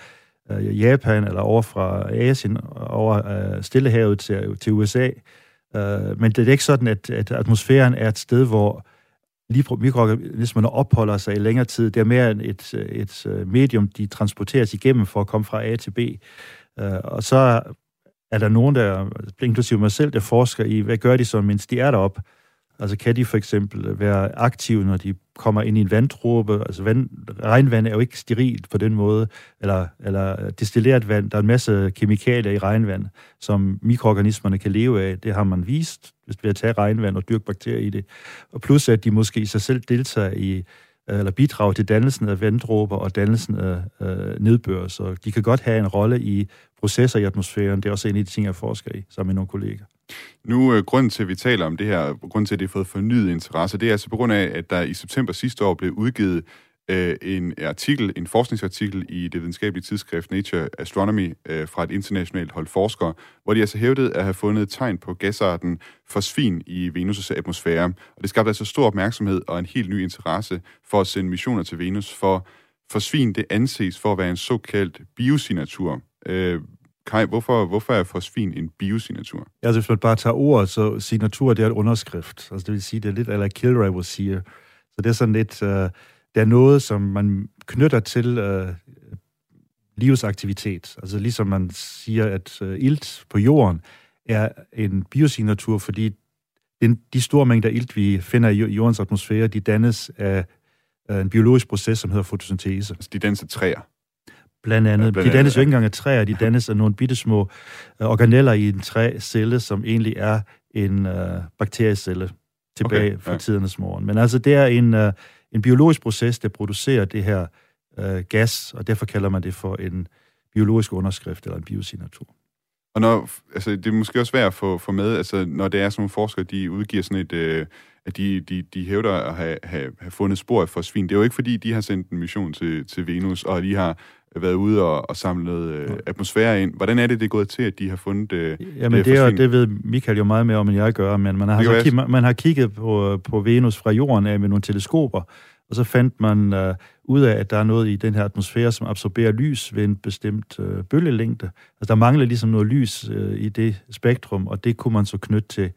øh, Japan eller over fra Asien, over øh, Stillehavet til, til USA. Øh, men det er ikke sådan, at, at atmosfæren er et sted, hvor lige mikroorganismerne opholder sig i længere tid. Det er mere end et, et øh, medium, de transporteres igennem for at komme fra A til B. Øh, og så er der nogen, der, inklusive mig selv, der forsker i, hvad gør de så, mens de er deroppe? Altså kan de for eksempel øh, være aktive, når de kommer ind i en vanddråbe? Altså vand, regnvand er jo ikke sterilt på den måde, eller, eller destilleret vand. Der er en masse kemikalier i regnvand, som mikroorganismerne kan leve af. Det har man vist, hvis vi at tage regnvand og dyrke bakterier i det. Og plus at de måske i sig selv deltager i eller bidrage til dannelsen af vanddråber og dannelsen af øh, nedbør. Så de kan godt have en rolle i processer i atmosfæren. Det er også en af de ting, jeg forsker i sammen med nogle kolleger. Nu, øh, grunden til, at vi taler om det her, grunden til, at det har fået fornyet interesse, det er altså på grund af, at der i september sidste år blev udgivet øh, en artikel, en forskningsartikel i det videnskabelige tidsskrift Nature Astronomy øh, fra et internationalt hold forskere, hvor de altså hævdede at have fundet tegn på gasarten fosfin i Venus' atmosfære. Og det skabte altså stor opmærksomhed og en helt ny interesse for at sende missioner til Venus, for fosfin det anses for at være en såkaldt biosignatur. Øh, Kai, hvorfor, hvorfor er fosfin en biosignatur? Altså hvis man bare tager ordet, så signatur det er et underskrift. Altså det vil sige, det er lidt eller Kilroy will sige. Så det er sådan lidt, uh, det er noget, som man knytter til uh, livsaktivitet. Altså ligesom man siger, at uh, ilt på jorden er en biosignatur, fordi den, de store mængder ilt, vi finder i jordens atmosfære, de dannes af uh, en biologisk proces, som hedder fotosyntese. Altså, de danser træer. Blandt andet. Ja, blandt de dannes jo ikke engang af træer, de dannes af nogle bittesmå uh, organeller i en træcelle, som egentlig er en uh, bakteriecelle tilbage Okay, fra ja. tidernes morgen. Men altså, det er en, uh, en biologisk proces, der producerer det her øh, gas, og derfor kalder man det for en biologisk underskrift eller en biosignatur. Og når, altså, det er måske også værd at få, få med, altså, når det er sådan nogle forskere, de udgiver sådan et, øh, at de, de, de hævder at have, have, have fundet spor af fosfin. Det er jo ikke, fordi de har sendt en mission til, til Venus, og de har været ude og, og samlet øh, atmosfære ind. Hvordan er det, det er gået til, at de har fundet øh, Jamen, det, er, det ved Michael jo meget mere om, end jeg gør, men man har, altså, ki- man har kigget på, på Venus fra jorden af med nogle teleskoper, og så fandt man uh, ud af, at der er noget i den her atmosfære, som absorberer lys ved en bestemt uh, bølgelængde. Altså, der mangler ligesom noget lys uh, i det spektrum, og det kunne man så knytte til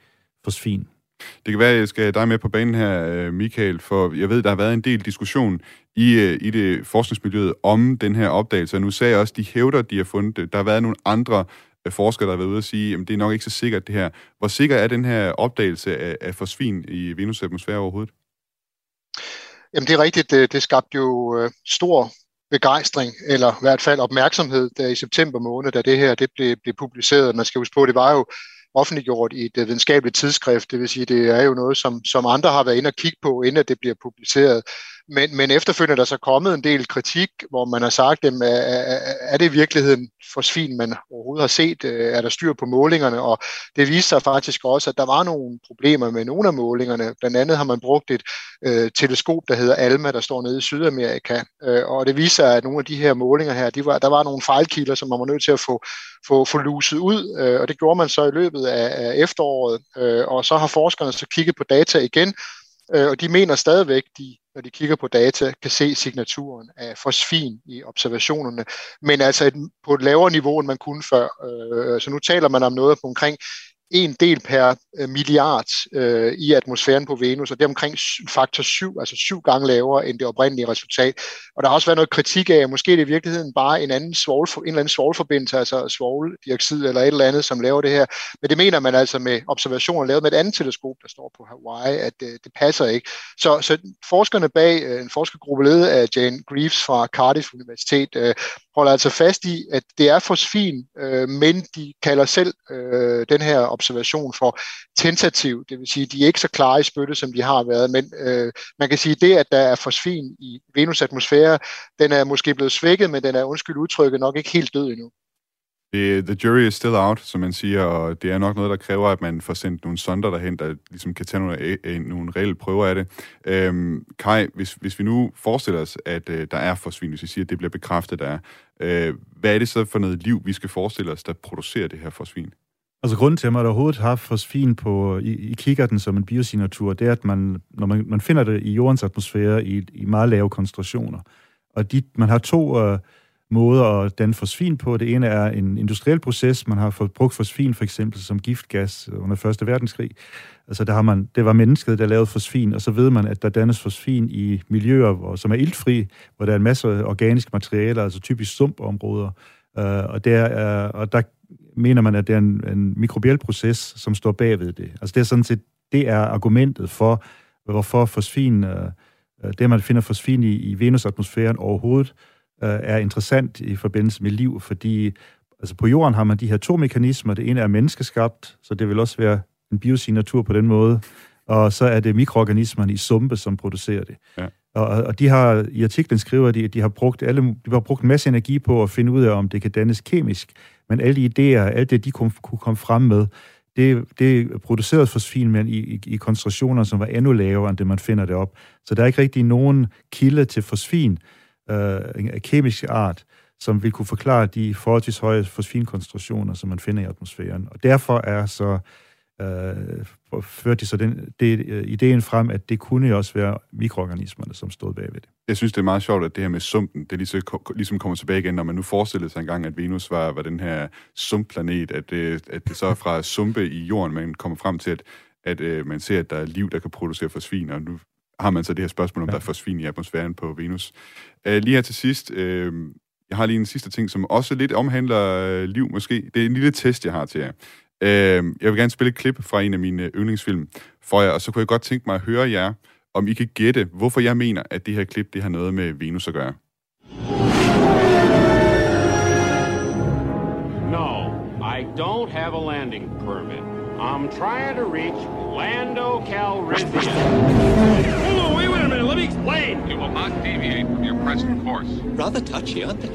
fosfin. Det kan være, at jeg skal have dig med på banen her, øh, Michael, for jeg ved, der har været en del diskussion i, øh, i det forskningsmiljøet om den her opdagelse. Og nu sagde jeg også, at de hævder, at de har fundet det. Der har været nogle andre øh, forskere, der har været ude og sige, at det er nok ikke så sikkert det her. Hvor sikker er den her opdagelse af, af fosfin i Venus' atmosfære overhovedet? Jamen det er rigtigt, det, det skabte jo øh, stor begejstring, eller i hvert fald opmærksomhed der i september måned, da det her det blev, blev publiceret. Man skal huske på, det var jo offentliggjort i et videnskabeligt tidsskrift, det vil sige, det er jo noget, som, som andre har været inde og kigge på, inden det bliver publiceret. Men, men efterfølgende er der så kommet en del kritik, hvor man har sagt, at er det i virkeligheden fosfin, man overhovedet har set? Øh, er der styr på målingerne? Og det viste sig faktisk også, at der var nogle problemer med nogle af målingerne. Blandt andet har man brugt et øh, teleskop, der hedder ALMA, der står nede i Sydamerika. Øh, og det viser sig, at nogle af de her målinger her, de var, der var nogle fejlkilder, som man var nødt til at få, få, få luset ud. Øh, og det gjorde man så i løbet af, af efteråret. Øh, og så har forskerne så kigget på data igen, Øh, og de mener stadigvæk, de, når de kigger på data, kan se signaturen af fosfin i observationerne, men altså et, på et lavere niveau, end man kunne før. Øh, så nu taler man om noget på omkring en del per øh, milliard øh, i atmosfæren på Venus, og det er omkring faktor 7, altså syv gange lavere end det oprindelige resultat. Og der har også været noget kritik af, at måske det er i virkeligheden bare en anden svovl, en eller anden svovlforbindelse, altså svovldioxid eller et eller andet, som laver det her. Men det mener man altså med observationer lavet med et andet teleskop, der står på Hawaii, at øh, det passer ikke. Så, så forskerne bag øh, en forskergruppe ledet af Jane Greaves fra Cardiff Universitet øh, holder altså fast i, at det er fosfin, øh, men de kalder selv øh, den her observation for tentativ, det vil sige, de er ikke så klare i spyttet, som de har været, men øh, man kan sige, at det, at der er fosfin i Venus atmosfære, den er måske blevet svækket, men den er undskyld udtrykket nok ikke helt død endnu. The, the jury is still out, som man siger, og det er nok noget, der kræver, at man får sendt nogle sonder derhen, der ligesom kan tage nogle, øh, øh, nogle reelle prøver af det. Øhm, Kai, hvis, hvis vi nu forestiller os, at øh, der er fosfin, hvis vi siger, at det bliver bekræftet, der er, øh, hvad er det så for noget liv, vi skal forestille os, der producerer det her fosfin? Altså grunden til, at man overhovedet har fosfin på, i, i kikkerten som en biosignatur, det er, at man, når man, man finder det i jordens atmosfære i, i meget lave koncentrationer. Og de, man har to øh, måder at danne fosfin på. Det ene er en industriel proces. Man har fået brugt fosfin for eksempel som giftgas under Første Verdenskrig. Altså der har man, det var mennesket, der lavede fosfin, og så ved man, at der dannes fosfin i miljøer, hvor, som er iltfri, hvor der er en masse organisk materiale, altså typisk sumpområder. Øh, og, der er, og der mener man, at det er en, en mikrobiel proces, som står bagved det. Altså det er sådan set, det er argumentet for, hvorfor fosfin, øh, øh, det man finder fosfin i, i Venus-atmosfæren overhovedet, øh, er interessant i forbindelse med liv, fordi altså på jorden har man de her to mekanismer. Det ene er menneskeskabt, så det vil også være en biosignatur på den måde, og så er det mikroorganismerne i sumpe, som producerer det. Ja. Og, og de har, i artiklen skriver de, at de har brugt, alle, de har brugt en masse energi på at finde ud af, om det kan dannes kemisk, men alle de idéer, alt det, de kunne, kunne komme frem med, det, det produceret fosfin, men i, i, i koncentrationer, som var endnu lavere, end det man finder det op. Så der er ikke rigtig nogen kilde til fosfin øh, af kemisk art, som vil kunne forklare de forholdsvis høje fosfinkoncentrationer, som man finder i atmosfæren. Og derfor er så øh, førte de så den, det, øh, ideen frem, at det kunne jo også være mikroorganismerne, som stod bagved det. Jeg synes, det er meget sjovt, at det her med sumpen, det ligesom, ligesom kommer tilbage igen, når man nu forestillede sig engang, at Venus var, var den her sumpplanet, at det, at det så er fra sumpe i jorden, man kommer frem til, at, at øh, man ser, at der er liv, der kan producere fosfin, og nu har man så det her spørgsmål, om ja. der er fosfin i atmosfæren på Venus. Uh, lige her til sidst, uh, jeg har lige en sidste ting, som også lidt omhandler uh, liv måske. Det er en lille test, jeg har til jer. Øh, jeg vil gerne spille et klip fra en af mine yndlingsfilm for jer, og så kunne jeg godt tænke mig at høre jer, om I kan gætte, hvorfor jeg mener, at det her klip det har noget med Venus at gøre. No, I don't have a landing permit. I'm trying to reach Lando Calrissian. Hold on, wait, wait a minute, let me explain. You will not deviate from your present course. Rather touchy, aren't they?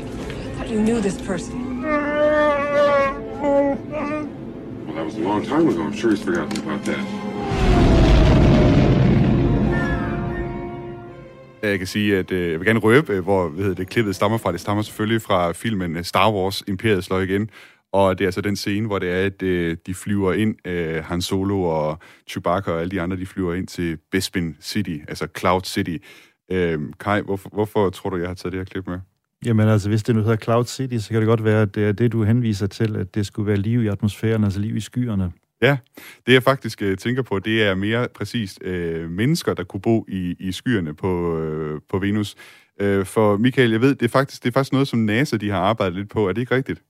How do you know this person? Well, that was a long time ago. I'm sure he's forgotten about that. Jeg kan sige, at øh, jeg vil gerne røbe, øh, hvor hvad hedder det, klippet stammer fra. Det stammer selvfølgelig fra filmen øh, Star Wars Imperiet slår igen. Og det er altså den scene, hvor det er, at de flyver ind, Han Solo og Chewbacca og alle de andre, de flyver ind til Bespin City, altså Cloud City. Kai, hvorfor, hvorfor tror du, jeg har taget det her klip med? Jamen altså, hvis det nu hedder Cloud City, så kan det godt være, at det er det, du henviser til, at det skulle være liv i atmosfæren, altså liv i skyerne. Ja, det jeg faktisk øh, tænker på, det er mere præcist øh, mennesker, der kunne bo i, i skyerne på, øh, på Venus. Øh, for Michael, jeg ved, det er, faktisk, det er faktisk noget, som NASA de har arbejdet lidt på. Er det ikke rigtigt?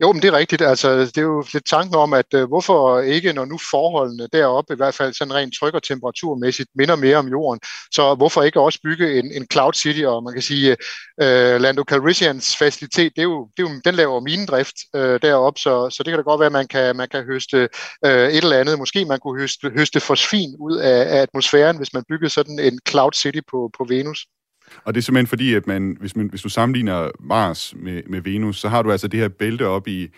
Jo, men det er rigtigt. Altså, det er jo lidt tanken om, at uh, hvorfor ikke, når nu forholdene deroppe, i hvert fald sådan rent tryk- og temperaturmæssigt, minder mere om jorden, så hvorfor ikke også bygge en, en Cloud City, og man kan sige, uh, Lando Calrissians facilitet, det er jo, det er jo, den laver minedrift uh, deroppe, så, så det kan da godt være, at man kan, man kan høste uh, et eller andet. Måske man kunne høste, høste fosfin ud af, af atmosfæren, hvis man byggede sådan en Cloud City på, på Venus. Og det er simpelthen fordi, at man, hvis, man, hvis du sammenligner Mars med, med Venus, så har du altså det her bælte op i,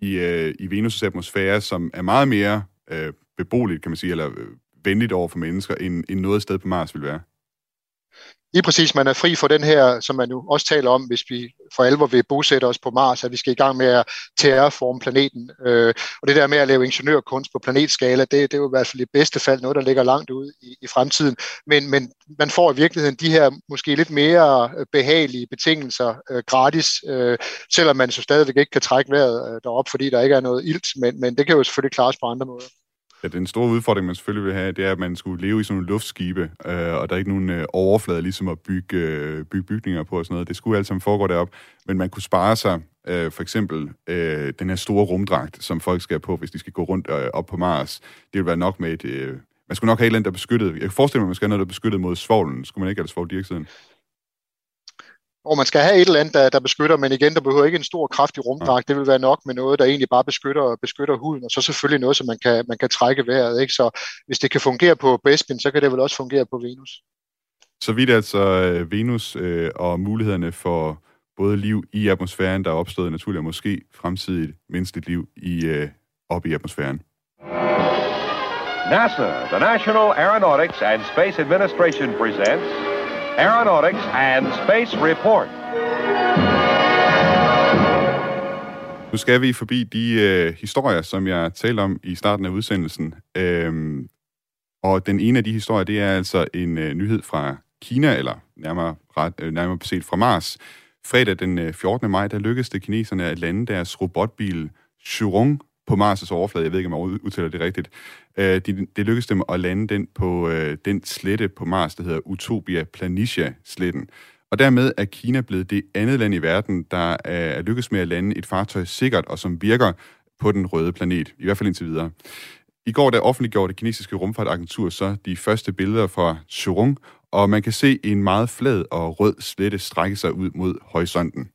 i, øh, i Venus' atmosfære, som er meget mere øh, beboeligt, kan man sige, eller øh, venligt over for mennesker, end, end noget sted på Mars vil være lige præcis, man er fri for den her, som man nu også taler om, hvis vi for alvor vil bosætte os på Mars, at vi skal i gang med at terraforme planeten. Øh, og det der med at lave ingeniørkunst på planetskala, det, det er jo i hvert fald i bedste fald noget, der ligger langt ude i, i fremtiden. Men, men man får i virkeligheden de her måske lidt mere øh, behagelige betingelser øh, gratis, øh, selvom man så stadigvæk ikke kan trække vejret øh, derop, fordi der ikke er noget ilt, men, men det kan jo selvfølgelig klares på andre måder at den store udfordring, man selvfølgelig vil have, det er, at man skulle leve i sådan nogle luftskibe, øh, og der er ikke nogen øh, overflade ligesom at bygge, øh, bygge bygninger på og sådan noget. Det skulle alt sammen foregå derop, men man kunne spare sig øh, for eksempel øh, den her store rumdragt, som folk skal have på, hvis de skal gå rundt øh, op på Mars. Det ville være nok med et... Øh, man skulle nok have et eller andet, der beskyttede... beskyttet. Jeg kan forestille mig, at man skal have noget, der beskyttede beskyttet mod svovlen. Skulle man ikke have svovldioxiden? Og man skal have et eller andet, der, der beskytter, men igen, der behøver ikke en stor kraftig rumdragt. Det vil være nok med noget, der egentlig bare beskytter, beskytter huden, og så selvfølgelig noget, som man kan, man kan trække vejret. Ikke? Så hvis det kan fungere på Bespin, så kan det vel også fungere på Venus. Så vidt altså øh, Venus øh, og mulighederne for både liv i atmosfæren, der er opstået naturligt, og måske fremtidigt menneskeligt liv i, øh, op i atmosfæren. NASA, the National Aeronautics and Space Administration presents Aeronautics and Space Report. Nu skal vi forbi de øh, historier, som jeg talte om i starten af udsendelsen. Øhm, og den ene af de historier, det er altså en øh, nyhed fra Kina, eller nærmere, ret, øh, nærmere set fra Mars. Fredag den øh, 14. Maj, der lykkedes det kineserne at lande deres robotbil Shurong på Mars' overflade. Jeg ved ikke, om jeg udtaler det rigtigt. Øh, de, det lykkedes dem at lande den på øh, den slette på Mars, der hedder Utopia Planitia-sletten. Og dermed er Kina blevet det andet land i verden, der er lykkedes med at lande et fartøj sikkert og som virker på den røde planet, i hvert fald indtil videre. I går der offentliggjorde det kinesiske rumfartagentur så de første billeder fra Churung, og man kan se en meget flad og rød slette strække sig ud mod horisonten.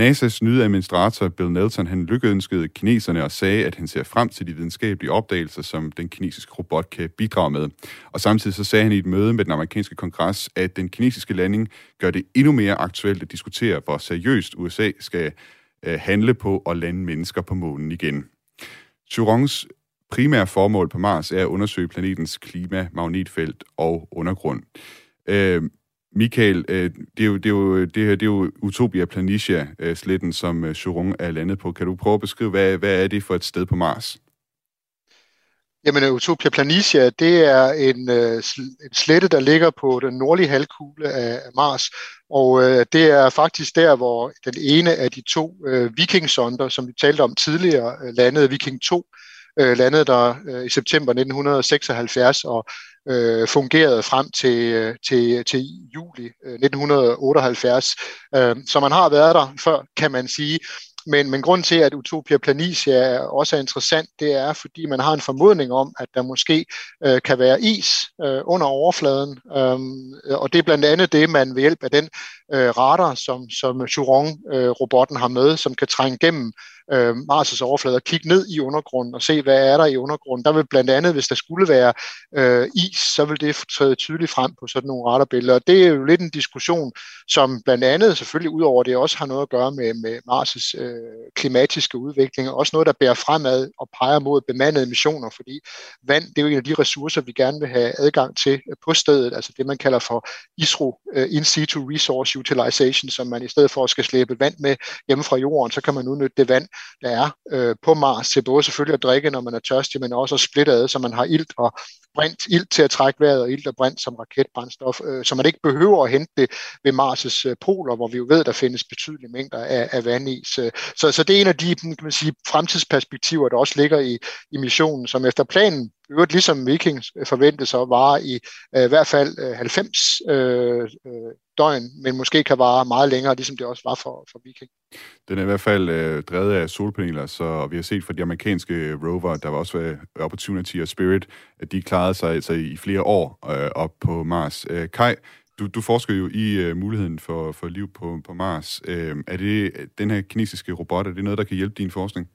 NASA's nye administrator Bill Nelson, han lykkeønskede kineserne og sagde, at han ser frem til de videnskabelige opdagelser, som den kinesiske robot kan bidrage med. Og samtidig så sagde han i et møde med den amerikanske kongres, at den kinesiske landing gør det endnu mere aktuelt at diskutere, hvor seriøst USA skal øh, handle på at lande mennesker på månen igen. Churongs primære formål på Mars er at undersøge planetens klima, magnetfelt og undergrund. Øh, Michael, øh, det, er jo, det, er jo, det, her, det er jo Utopia Planitia-sletten, øh, som øh, er landet på. Kan du prøve at beskrive, hvad, hvad er det for et sted på Mars? Jamen, øh, Utopia Planitia, det er en, øh, en slette, der ligger på den nordlige halvkugle af Mars, og øh, det er faktisk der, hvor den ene af de to øh, vikingsonder, som vi talte om tidligere, landede Viking 2, øh, Øh, landede der øh, i september 1976 og øh, fungerede frem til, øh, til, til juli øh, 1978. Øh, så man har været der før, kan man sige. Men, men grund til, at Utopia Planitia også er interessant, det er, fordi man har en formodning om, at der måske øh, kan være is øh, under overfladen. Øhm, og det er blandt andet det, man ved hjælp af den øh, radar, som, som Churon-robotten øh, har med, som kan trænge gennem øh, Mars' overflade og kigge ned i undergrunden og se, hvad er der i undergrunden. Der vil blandt andet, hvis der skulle være øh, is, så vil det træde tydeligt frem på sådan nogle radarbilleder. Og det er jo lidt en diskussion, som blandt andet selvfølgelig udover det også har noget at gøre med, med Mars' øh, klimatiske udvikling, og også noget, der bærer fremad og peger mod bemandede missioner, fordi vand, det er jo en af de ressourcer, vi gerne vil have adgang til på stedet, altså det, man kalder for ISRO, øh, In Situ Resource Utilization, som man i stedet for at skal slæbe vand med hjemme fra jorden, så kan man udnytte det vand, der er øh, på Mars, til både selvfølgelig at drikke, når man er tørstig, men også at splitte ad, så man har ilt og brint, ilt til at trække vejret og ilt og brint som raketbrændstof, øh, så man ikke behøver at hente det ved Mars' øh, poler, hvor vi jo ved, der findes betydelige mængder af, af vandis. Øh. Så, så det er en af de kan man sige, fremtidsperspektiver, der også ligger i, i missionen, som efter planen øvrigt ligesom Vikings forventes at vare i øh, i hvert fald øh, 90 øh, øh, døgn, men måske kan vare meget længere, ligesom det også var for, for Viking. Den er i hvert fald øh, drevet af solpaneler, så vi har set fra de amerikanske rover, der var også øh, Opportunity og Spirit, at de klarede sig altså i flere år øh, op på Mars. Øh, Kai, du, du forsker jo i øh, muligheden for, for liv på, på Mars. Øh, er det øh, den her kinesiske robot, er det noget, der kan hjælpe din forskning?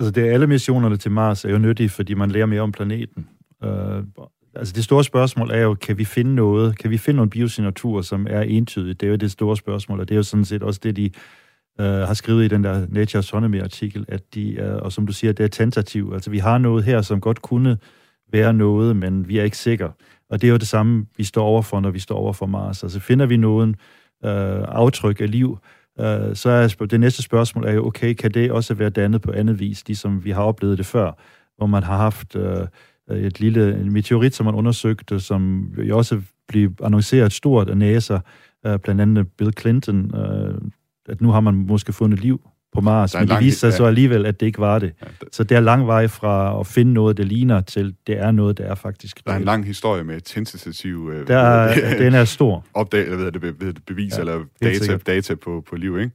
Altså, det er alle missionerne til Mars er jo nyttige, fordi man lærer mere om planeten. Uh, altså, det store spørgsmål er jo, kan vi finde noget, kan vi finde nogle biosignaturer, som er entydige? Det er jo det store spørgsmål, og det er jo sådan set også det, de uh, har skrevet i den der Nature Astronomy-artikel, at de er, og som du siger, det er tentativt. Altså, vi har noget her, som godt kunne være noget, men vi er ikke sikre. Og det er jo det samme, vi står overfor, når vi står overfor Mars. Altså finder vi nogen øh, aftryk af liv, øh, Øh, så er det næste spørgsmål er jo, okay, kan det også være dannet på andet vis, ligesom vi har oplevet det før, hvor man har haft øh, et lille en meteorit, som man undersøgte, som jo også blev annonceret stort af NASA, øh, blandt andet Bill Clinton, øh, at nu har man måske fundet liv på Mars, men det viste sig ja. så alligevel, at det ikke var det. Ja, det. Så det er lang vej fra at finde noget, der ligner, til det er noget, der er faktisk... Der er en lang historie med tentativ... Øh, der er, den er stor. Opdag, eller hvad det, be, bevis, ja, eller data, data på, på liv, ikke?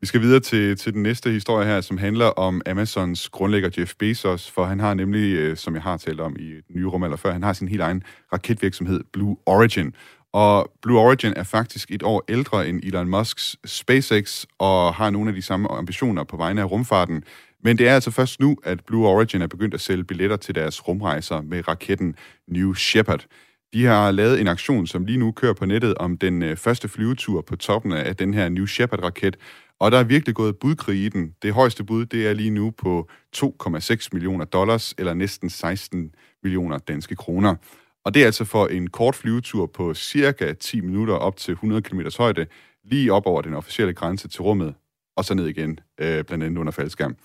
Vi skal videre til, til den næste historie her, som handler om Amazons grundlægger Jeff Bezos, for han har nemlig, øh, som jeg har talt om i den nye rum eller før, han har sin helt egen raketvirksomhed, Blue Origin. Og Blue Origin er faktisk et år ældre end Elon Musks SpaceX, og har nogle af de samme ambitioner på vegne af rumfarten. Men det er altså først nu, at Blue Origin er begyndt at sælge billetter til deres rumrejser med raketten New Shepard. De har lavet en aktion, som lige nu kører på nettet om den øh, første flyvetur på toppen af den her New Shepard-raket, og der er virkelig gået budkrig i den. Det højeste bud, det er lige nu på 2,6 millioner dollars, eller næsten 16 millioner danske kroner. Og det er altså for en kort flyvetur på cirka 10 minutter op til 100 km højde, lige op over den officielle grænse til rummet, og så ned igen, øh, blandt andet under faldskærm.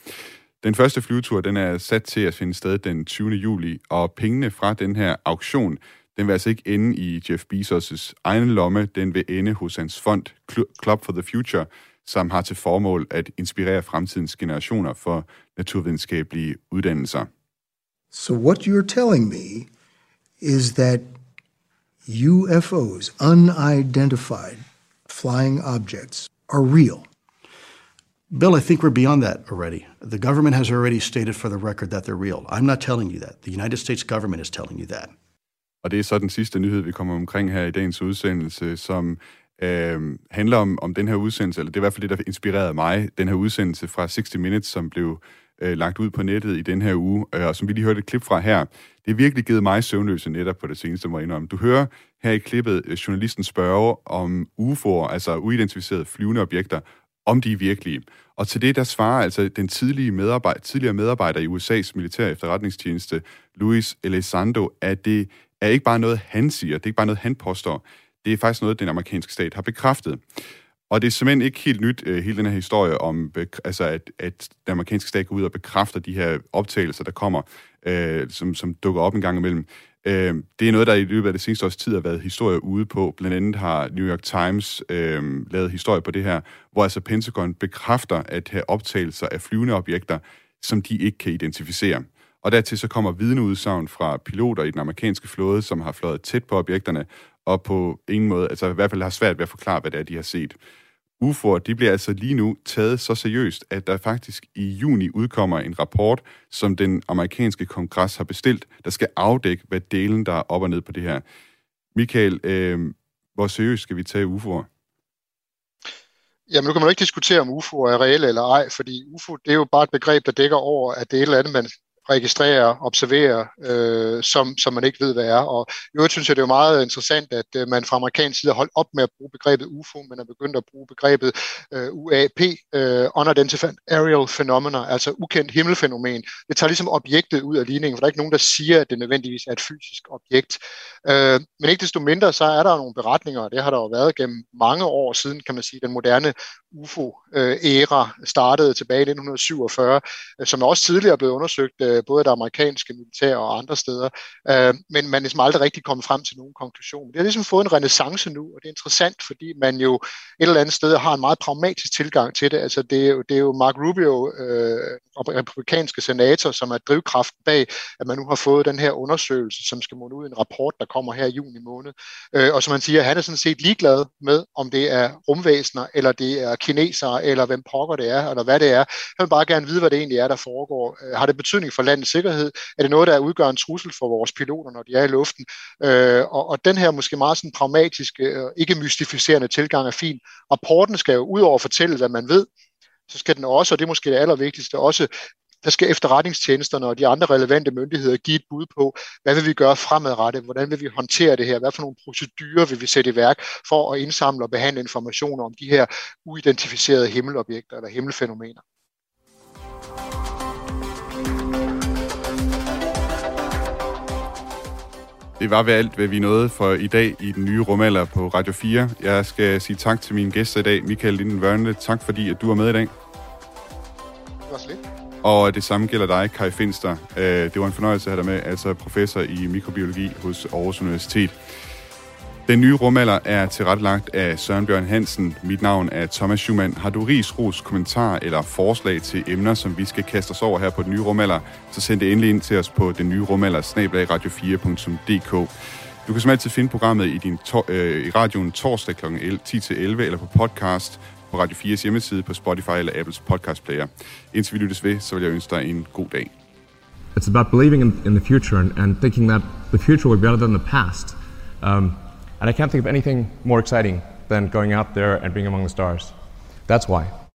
Den første flyvetur, den er sat til at finde sted den 20. juli, og pengene fra den her auktion, den vil altså ikke ende i Jeff Bezos' egen lomme, den vil ende hos hans fond Club for the Future, som har til formål at inspirere fremtidens generationer for naturvidenskabelige uddannelser. So what you're telling me is that UFOs, unidentified flying objects, are real. Bill, I think we're beyond that already. The government has already stated for the record that they're real. I'm not telling you that. The United States government is telling you that. Og det er så den sidste nyhed, vi kommer omkring her i dagens udsendelse, som øh, handler om, om den her udsendelse, eller det er i hvert fald det, der inspirerede mig, den her udsendelse fra 60 Minutes, som blev øh, Øh, lagt ud på nettet i den her uge, øh, og som vi lige hørte et klip fra her. Det har virkelig givet mig søvnløse netop på det seneste, må jeg indrømme. Du hører her i klippet øh, journalisten spørge om UFO'er, altså uidentificerede flyvende objekter, om de er virkelige. Og til det, der svarer altså den tidlige medarbejder, tidligere medarbejder i USA's militære efterretningstjeneste, Luis Elizondo, at det er ikke bare noget, han siger, det er ikke bare noget, han påstår. Det er faktisk noget, den amerikanske stat har bekræftet. Og det er simpelthen ikke helt nyt, øh, hele den her historie om, øh, altså at, at den amerikanske stat går ud og bekræfter de her optagelser, der kommer, øh, som, som dukker op en gang imellem. Øh, det er noget, der i løbet af det seneste års tid har været historie ude på. Blandt andet har New York Times øh, lavet historie på det her, hvor altså Pentagon bekræfter at have optagelser af flyvende objekter, som de ikke kan identificere. Og dertil så kommer vidneudsagn fra piloter i den amerikanske flåde, som har fløjet tæt på objekterne, og på ingen måde, altså i hvert fald har svært ved at forklare, hvad det er, de har set. UFO'er, de bliver altså lige nu taget så seriøst, at der faktisk i juni udkommer en rapport, som den amerikanske kongres har bestilt, der skal afdække, hvad delen der er op og ned på det her. Michael, øh, hvor seriøst skal vi tage UFO'er? Jamen, nu kan man jo ikke diskutere, om UFO er reelle eller ej, fordi UFO, det er jo bare et begreb, der dækker over, at det er et eller andet, man registrere, observere, øh, som, som man ikke ved, hvad er. Og i øvrigt synes jeg, det er jo meget interessant, at øh, man fra amerikansk side har holdt op med at bruge begrebet UFO, men er begyndt at bruge begrebet øh, UAP, øh, Unidentified Aerial Phenomena, altså ukendt himmelfænomen. Det tager ligesom objektet ud af ligningen, for der er ikke nogen, der siger, at det nødvendigvis er et fysisk objekt. Øh, men ikke desto mindre, så er der nogle beretninger, og det har der jo været gennem mange år siden, kan man sige, den moderne UFO-æra øh, startede tilbage i 1947, øh, som også tidligere er blevet undersøgt øh, Øh, både det amerikanske militær og andre steder, øh, men man er ligesom aldrig rigtig kommet frem til nogen konklusion. Det har ligesom fået en renaissance nu, og det er interessant, fordi man jo et eller andet sted har en meget pragmatisk tilgang til det. Altså det er jo, det er jo Mark Rubio, øh, republikanske senator, som er drivkraften bag, at man nu har fået den her undersøgelse, som skal munde ud i en rapport, der kommer her i juni måned. Øh, og som man siger, han er sådan set ligeglad med, om det er rumvæsener, eller det er kinesere, eller hvem pokker det er, eller hvad det er. Han vil bare gerne vide, hvad det egentlig er, der foregår. Øh, har det betydning for landets sikkerhed? Er det noget, der udgør en trussel for vores piloter, når de er i luften? Øh, og, og den her måske meget sådan pragmatiske, øh, ikke mystificerende tilgang er fin. Rapporten skal jo ud over at fortælle, hvad man ved, så skal den også, og det er måske det allervigtigste, også der skal efterretningstjenesterne og de andre relevante myndigheder give et bud på, hvad vil vi gøre fremadrettet, hvordan vil vi håndtere det her, hvad for nogle procedurer vil vi sætte i værk for at indsamle og behandle informationer om de her uidentificerede himmelobjekter eller himmelfænomener. Det var ved alt, hvad vi nåede for i dag i den nye rumalder på Radio 4. Jeg skal sige tak til mine gæster i dag. Michael Linden Vørne, tak fordi at du var med i dag. Det var slet. Og det samme gælder dig, Kai Finster. Øh, det var en fornøjelse at have dig med, altså professor i mikrobiologi hos Aarhus Universitet. Den nye rumalder er tilrettelagt af Søren Bjørn Hansen. Mit navn er Thomas Schumann. Har du ris, ros, kommentar eller forslag til emner, som vi skal kaste os over her på den nye rumalder, så send det endelig ind til os på den nye rumalder, radio4.dk. Du kan som altid finde programmet i, din to- øh, i radioen torsdag kl. 10-11 eller på podcast på Radio 4's hjemmeside på Spotify eller Apples podcast player. Indtil vi lyttes ved, så vil jeg ønske dig en god dag. It's about believing in, in the future and, and thinking that the future will be better than the past. Um, and I can't think of anything more exciting than going out there and being among the stars. That's why.